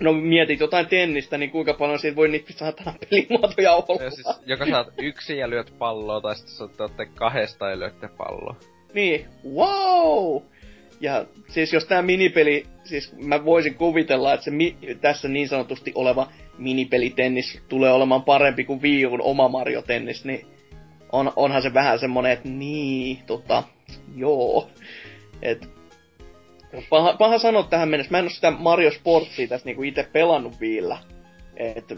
No mietit jotain tennistä, niin kuinka paljon siitä voi niitä saatana pelimuotoja olla. Ja siis, joka saat yksin ja lyöt palloa, tai sitten olette kahdesta ja lyötte palloa. Niin, wow! Ja siis jos tämä minipeli, siis mä voisin kuvitella, että se mi- tässä niin sanotusti oleva minipelitennis tulee olemaan parempi kuin Wii Uun oma Mario Tennis, niin on, onhan se vähän semmonen, että niin, tota, joo. Et, paha, paha sanoa tähän mennessä. Mä en oo sitä Mario Sportsia tässä niinku itse pelannut viillä. Että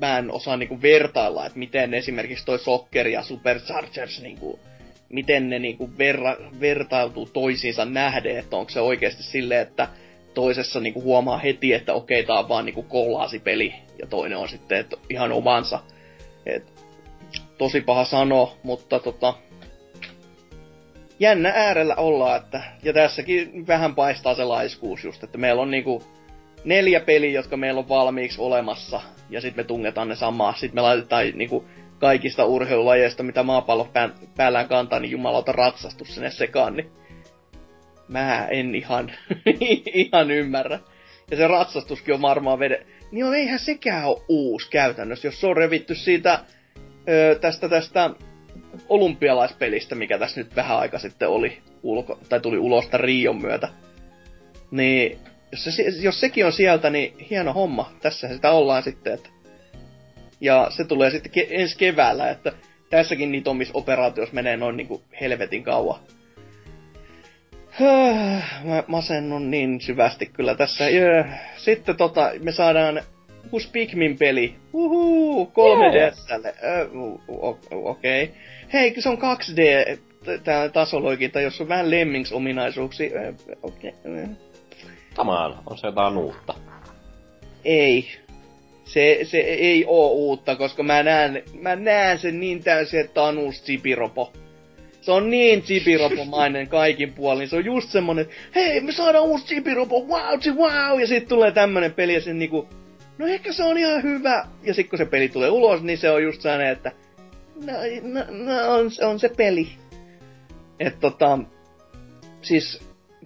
mä en osaa niinku vertailla, että miten esimerkiksi toi Soccer ja Superchargers niinku, miten ne niinku verra, vertailtuu toisiinsa nähden, että onko se oikeasti silleen, että toisessa niinku huomaa heti, että okei, tää on vaan niinku peli ja toinen on sitten että ihan omansa. Et, tosi paha sanoa, mutta tota, jännä äärellä ollaan, että, ja tässäkin vähän paistaa se laiskuus just, että meillä on niinku neljä peliä, jotka meillä on valmiiksi olemassa, ja sitten me tungetaan ne samaa. Sitten me laitetaan niinku kaikista urheilulajeista, mitä maapallo päällään kantaa, niin jumalauta ratsastus sinne sekaan, niin mä en ihan, ihan ymmärrä. Ja se ratsastuskin on varmaan vede... Niin on, eihän sekään ole uusi käytännössä, jos se on revitty siitä öö, tästä tästä olympialaispelistä, mikä tässä nyt vähän aika sitten oli, ulko, tai tuli ulos tämän Rion myötä. Niin, jos, se, jos sekin on sieltä, niin hieno homma. Tässä sitä ollaan sitten, että ja se tulee sitten ke- ensi keväällä, että tässäkin nitomisoperaatiossa menee noin niinku helvetin kauan. Mä masennun niin syvästi kyllä tässä. Sitten tota, me saadaan uusi Pikmin-peli. Uhuu, 3DSlle. Okei. Okay. Hei, se on 2D tää tasoloikinta, jossa on vähän Lemmings-ominaisuuksia. Okei. Okay. Samaan, on se jotain uutta. Ei. Se, se ei oo uutta, koska mä näen, mä näen sen niin täysin, että on uusi Tsipiropo. Se on niin Tsipiropo-mainen kaikin puolin. Se on just semmonen, hei, me saadaan uusi Tsipiropo, wow, wow, ja sitten tulee tämmönen peli, ja sen niinku, no ehkä se on ihan hyvä. Ja sitten kun se peli tulee ulos, niin se on just sellainen, että no, no, no on, on se peli. että tota, siis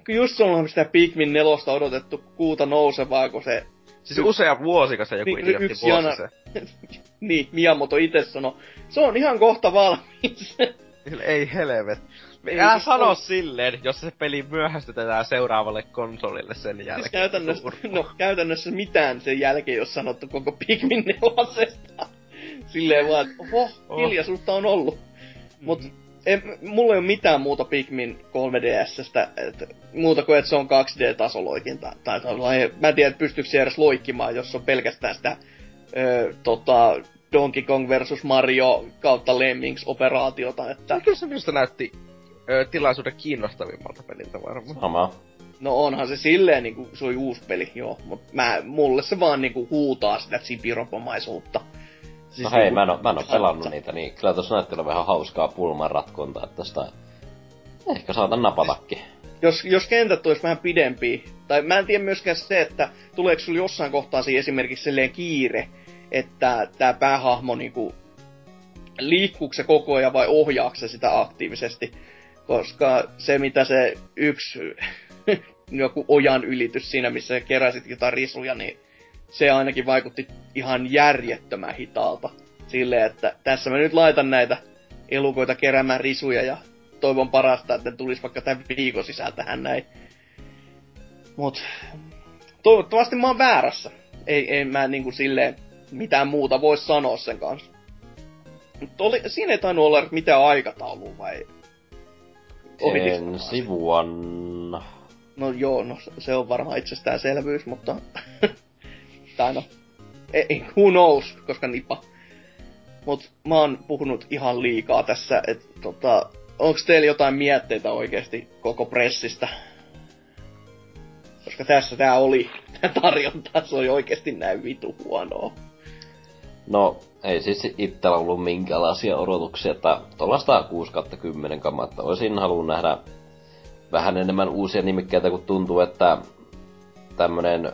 just on sitä Pikmin nelosta odotettu kuuta nousevaa, kun se... Siis y- usea vuosikas joku niin, yksi jana... se. niin, Miyamoto itse sanoi, se on ihan kohta valmis. Ei helvet. Älä sano on... silleen, jos se peli myöhästytetään seuraavalle konsolille sen siis jälkeen. Siis käytännössä, no, käytännössä mitään sen jälkeen, jos sanottu koko Pikmin nelosesta. Silleen vaan, että oho, oh. hiljaisuutta on ollut. Mm-hmm. Mut en, mulla ei ole mitään muuta Pikmin 3DSstä, et, muuta kuin että se on 2D-tasoloikinta. Tai, tai, mä en tiedä, pystyykö se edes loikkimaan, jos on pelkästään sitä ö, tota, Donkey Kong versus Mario kautta Lemmings-operaatiota. Että... Kyllä se minusta näytti ö, tilaisuuden kiinnostavimmalta peliltä varmaan. Sama. No onhan se silleen niinku, se oli uusi peli, joo. Mut mä, mulle se vaan niinku huutaa sitä tsipiropomaisuutta. Siis no hei, niinku, mä en, oo, mä en oo pelannut niitä, niin kyllä tuossa näytti vähän hauskaa pulman ratkontaa, että tästä ehkä saatan napatakin. Jos, jos kentät olisi vähän pidempi, tai mä en tiedä myöskään se, että tuleeko sulla jossain kohtaa siinä esimerkiksi silleen kiire, että tämä päähahmo niinku liikkuuko se koko ajan vai ohjaako se sitä aktiivisesti. Koska se, mitä se yksi joku ojan ylitys siinä, missä keräsit jotain risuja, niin se ainakin vaikutti ihan järjettömän hitaalta. Silleen, että tässä mä nyt laitan näitä elukoita keräämään risuja ja toivon parasta, että ne tulisi vaikka tämän viikon sisään tähän näin. Mut toivottavasti mä oon väärässä. Ei, ei mä niinku silleen mitään muuta voi sanoa sen kanssa. Mutta oli, siinä ei tainnut olla mitään aikataulua vai... Ensi vuonna. No joo, no se on varmaan itsestäänselvyys, mutta... tai no... Ei, who knows, koska nipa. Mut mä oon puhunut ihan liikaa tässä, että tota... Onks teillä jotain mietteitä oikeasti koko pressistä? Koska tässä tää oli, tää tarjonta, se oli oikeasti näin vitu huonoa. No, ei siis itsellä ollut minkälaisia odotuksia, että tuollaista 6 10 kamatta olisin halunnut nähdä vähän enemmän uusia nimikkeitä, kun tuntuu, että tämmönen,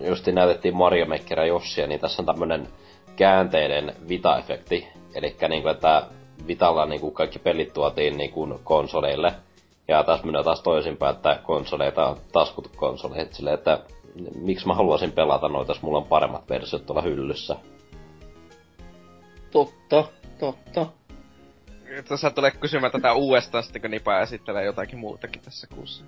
justi näytettiin Mario Maker ja Jossia, niin tässä on tämmönen käänteinen Vita-efekti. Eli niin kuin, että Vitalla niin kuin kaikki pelit tuotiin niin kuin konsoleille. Ja taas menee taas toisinpäin, että konsoleita on taskut konsoleita. Silleen, että miksi mä haluaisin pelata noita, jos mulla on paremmat versiot tuolla hyllyssä. Totta, totta. Että sä tulee kysymään tätä uudestaan sitten, kun Nipa esittelee jotakin muutakin tässä kuussa.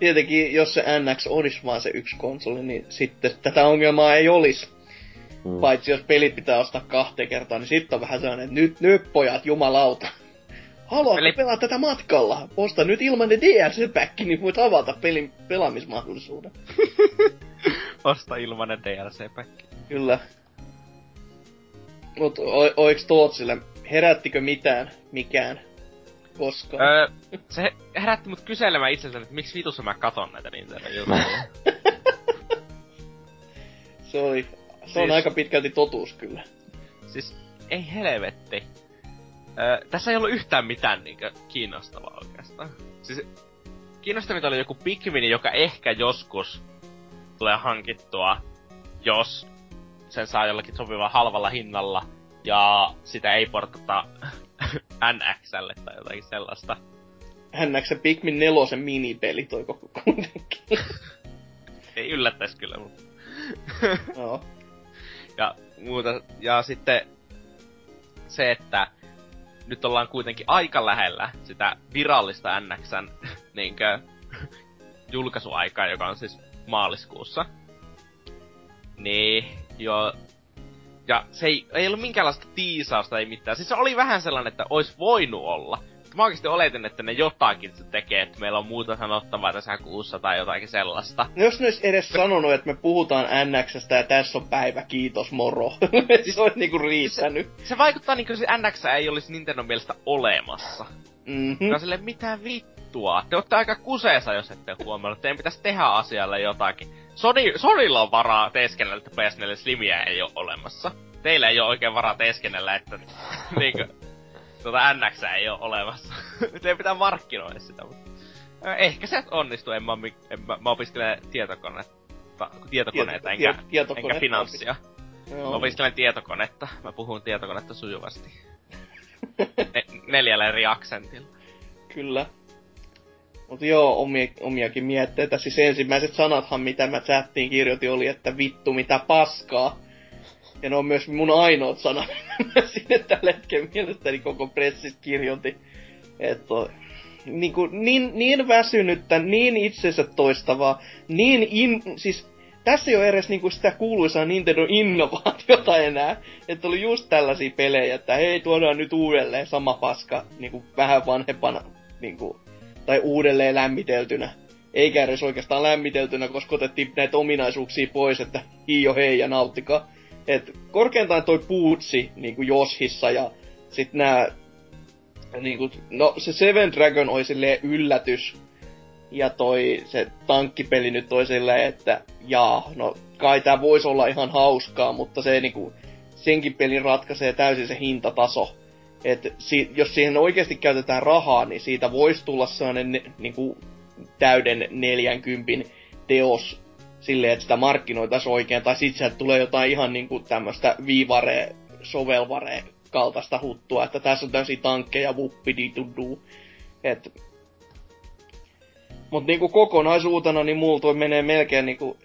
Tietenkin, jos se NX olisi vaan se yksi konsoli, niin sitten tätä ongelmaa ei olisi. Hmm. Paitsi jos pelit pitää ostaa kahteen kertaan, niin sitten on vähän sellainen, että nyt, nyt pojat, jumalauta. Haluatko Peli... pelaa tätä matkalla? Osta nyt ilmanen DLC-päkki, niin voit avata pelin pelaamismahdollisuuden. Osta ilmanen DLC-päkki. Kyllä. Mut o- oiks Tootsille, herättikö mitään, mikään, koskaan? Öö, se herätti mut kyselemään itseltäni, että miksi vitussa mä katon näitä Nintendo juttuja. se oli, se siis, on aika pitkälti totuus kyllä. Siis, ei helvetti. Öö, tässä ei ollut yhtään mitään niinkö kiinnostavaa oikeastaan. Siis, kiinnostavinta oli joku Pikmin, joka ehkä joskus tulee hankittua, jos sen saa jollakin sopivalla halvalla hinnalla, ja sitä ei portata NXlle tai jotakin sellaista. NX Pikmin nelosen minipeli toi koko kuitenkin. ei yllättäisi kyllä, mutta... no. Ja muuta, ja sitten se, että nyt ollaan kuitenkin aika lähellä sitä virallista NXn niinkö, julkaisuaikaa, joka on siis maaliskuussa. Niin, jo... Ja se ei, ei ollut minkäänlaista tiisausta, ei mitään. Siis se oli vähän sellainen, että olisi voinut olla. Mä oikeesti oletin, että ne jotakin tekee, että meillä on muuta sanottavaa tässä kuussa tai jotakin sellaista. No jos ne olisi edes sanonut, että me puhutaan NXstä ja tässä on päivä, kiitos, moro. se olisi niinku riittänyt. Se, se vaikuttaa niinku se NX ei olisi Nintendo mielestä olemassa. Mm-hmm. sille mitään vittua. Te olette aika kuseessa, jos ette huomannut. Teidän pitäisi tehdä asialle jotakin. Sony, Sonylla on varaa teeskennellä, että PS4 Slimiä ei ole olemassa. Teillä ei ole oikein varaa teeskennellä, että niinkö, tuota NX ei ole olemassa. Teidän pitää markkinoida sitä, mutta... Ehkä se onnistuu, en mä, en mä, mä opiskelen tietokonetta, tietokoneita enkä, Tieto, enkä finanssia. Joo. Mä opiskelen tietokonetta, mä puhun tietokonetta sujuvasti. ne, neljällä eri aksentilla. Kyllä. Mutta joo, omia, omiakin mietteitä. Siis ensimmäiset sanathan, mitä mä chattiin kirjoitin, oli, että vittu mitä paskaa. Ja ne on myös mun ainoat sanat, mä sinne tällä hetkellä mielestäni koko pressistä kirjoitin. Että niin, kuin, niin, niin väsynyttä, niin itsensä toistavaa, niin in, siis tässä ei ole edes niinku sitä kuuluisaa Nintendo innovaatiota enää. Että oli just tällaisia pelejä, että hei tuodaan nyt uudelleen sama paska niinku vähän vanhempana niinku tai uudelleen lämmiteltynä. Eikä edes oikeastaan lämmiteltynä, koska otettiin näitä ominaisuuksia pois, että hiio hei ja nauttikaa. Et korkeintaan toi puutsi niinku Joshissa ja sit nää niinku, no se Seven Dragon oli silleen yllätys. Ja toi se tankkipeli nyt toi silleen, että jaa, no kai tää voisi olla ihan hauskaa, mutta se niinku, senkin pelin ratkaisee täysin se hintataso että si, jos siihen oikeasti käytetään rahaa, niin siitä voisi tulla sellainen niin kuin, täyden 40 teos silleen, että sitä markkinoitaisiin oikein, tai sitten sieltä tulee jotain ihan niin kuin tämmöistä viivare, sovelvare kaltaista huttua, että tässä on täysin tankkeja, wuppididudu. Et... Mut niinku kokonaisuutena, niin mulla toi menee melkein niinku...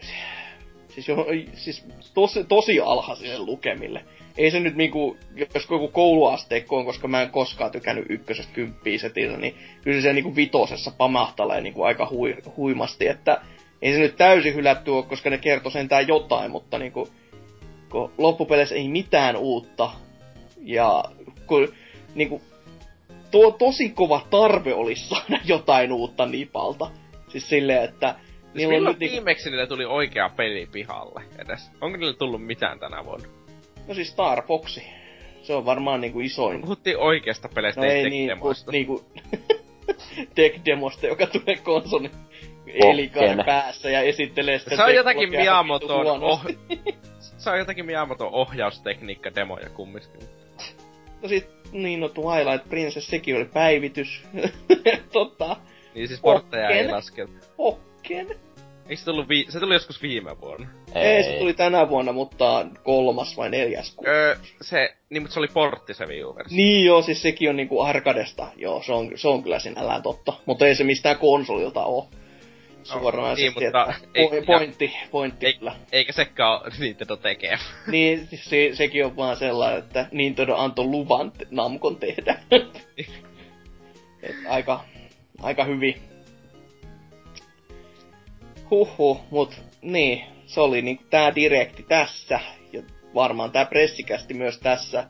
Siis, jo, siis tosi, tosi alhaisille lukemille ei se nyt niinku, jos joku kouluasteikko on, koska mä en koskaan tykännyt ykkösestä kymppiä setillä, niin kyllä se niinku vitosessa pamahtalee niinku aika hui, huimasti, että ei se nyt täysin hylätty ole, koska ne kertoo sentään jotain, mutta niinku, kun loppupeleissä ei mitään uutta, ja kun niinku, tuo tosi kova tarve olisi saada jotain uutta Nipalta. Siis silleen, että Siis milloin nyt niinku- viimeksi niille tuli oikea peli pihalle edes? Onko niille tullut mitään tänä vuonna? No siis Star Foxi. Se on varmaan niinku isoin. Puhuttiin oikeasta peleistä, no ei niin, demosta. niinku tech-demosta, joka tulee konsolin elikaaren päässä ja esittelee sitä Se on jotakin Miyamoton oh... Se on jotakin Miyamoton ohjaustekniikka demoja kumminkin. No sit, niin no Twilight Princess, sekin oli päivitys. tota. Niin siis portteja ei lasketa. Pokken. Eikö se tullut, vi- se tuli joskus viime vuonna? Ei. Ei, se tuli tänä vuonna, mutta kolmas vai neljäs kuusi. Öö, se, niin mutta se oli portti se Wii Niin joo, siis sekin on niinku arkadesta. Joo, se on, se on kyllä sinällään totta. Mutta ei se mistään konsolilta oo. suoranaisesti. Niin, mutta ei, pointti, pointti ei, kyllä. Eikä sekään ole Nintendo tekee. Niin, se, sekin on vaan sellainen, että Nintendo antoi luvan Namkon tehdä. Et aika, aika hyvin. Huhhuh, mut niin, se oli niinku tää direkti tässä. Ja varmaan tää pressikästi myös tässä.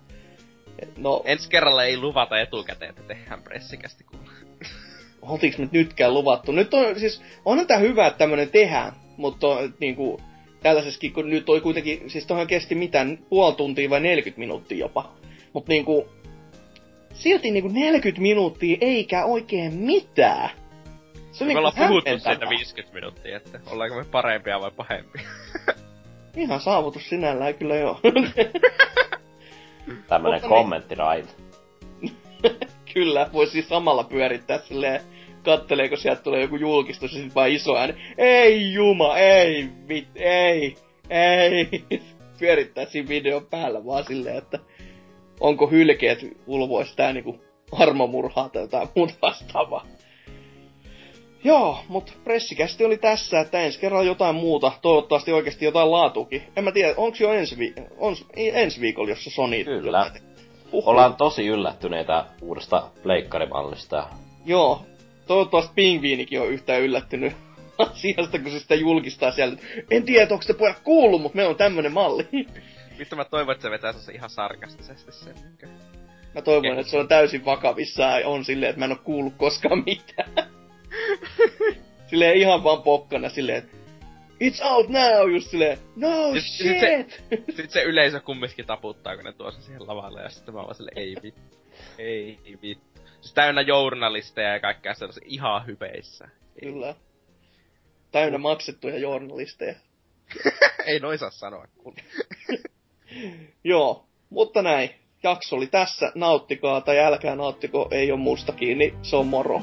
No, Ensi kerralla ei luvata etukäteen, että tehdään pressikästi. Kun... Oltiinko nyt nytkään luvattu? Nyt on, siis, onhan tää hyvä, että tämmönen tehdään, mutta niinku, tällaisessakin, kun nyt oli kuitenkin, siis tohan kesti mitään, puoli tuntia vai 40 minuuttia jopa. Mutta niinku, silti niinku 40 minuuttia eikä oikein mitään. Se on me niinku ollaan puhuttu siitä 50 minuuttia, että ollaanko me parempia vai pahempia. Ihan saavutus sinällään kyllä joo. Tämmönen niin- kommentti right. kyllä, voisi siis samalla pyörittää silleen, katteleeko sieltä tulee joku julkistus ja sit vaan iso ääni. Ei juma, ei, mit, ei, ei. Pyörittää siinä videon päällä vaan silleen, että onko hylkeet ulvois tää niinku armomurhaa tai jotain muuta vastaavaa. Joo, mutta pressikästi oli tässä, että ensi kerralla jotain muuta, toivottavasti oikeasti jotain laatukin. En mä tiedä, onko jo ensi, vi- on, ensi viikolla, jossa Sony... Kyllä. Uhuh. Ollaan tosi yllättyneitä uudesta pleikkarimallista. Joo, toivottavasti Pingviinikin on yhtään yllättynyt asiasta, kun se sitä julkistaa siellä. En tiedä, onko se pojat kuullut, mutta meillä on tämmönen malli. Vittu mä toivon, että se vetää se ihan sarkastisesti sen. Mä toivon, että se on täysin vakavissaan ja on silleen, että mä en oo kuullut koskaan mitään. silleen ihan vaan pokkana silleen, It's out now! Just silleen, no sit, shit! Sit se, sit se yleisö kumminkin taputtaa, kun ne tuo se siihen lavalle, ja sitten mä vaan silleen, ei vittu. Ei vittu. Siis täynnä journalisteja ja kaikkea sellaisia ihan hypeissä. Kyllä. Täynnä maksettuja journalisteja. ei noin saa sanoa, kun. Joo, mutta näin. Jakso oli tässä. Nauttikaa tai älkää nauttiko, ei ole musta kiinni. Se on moro.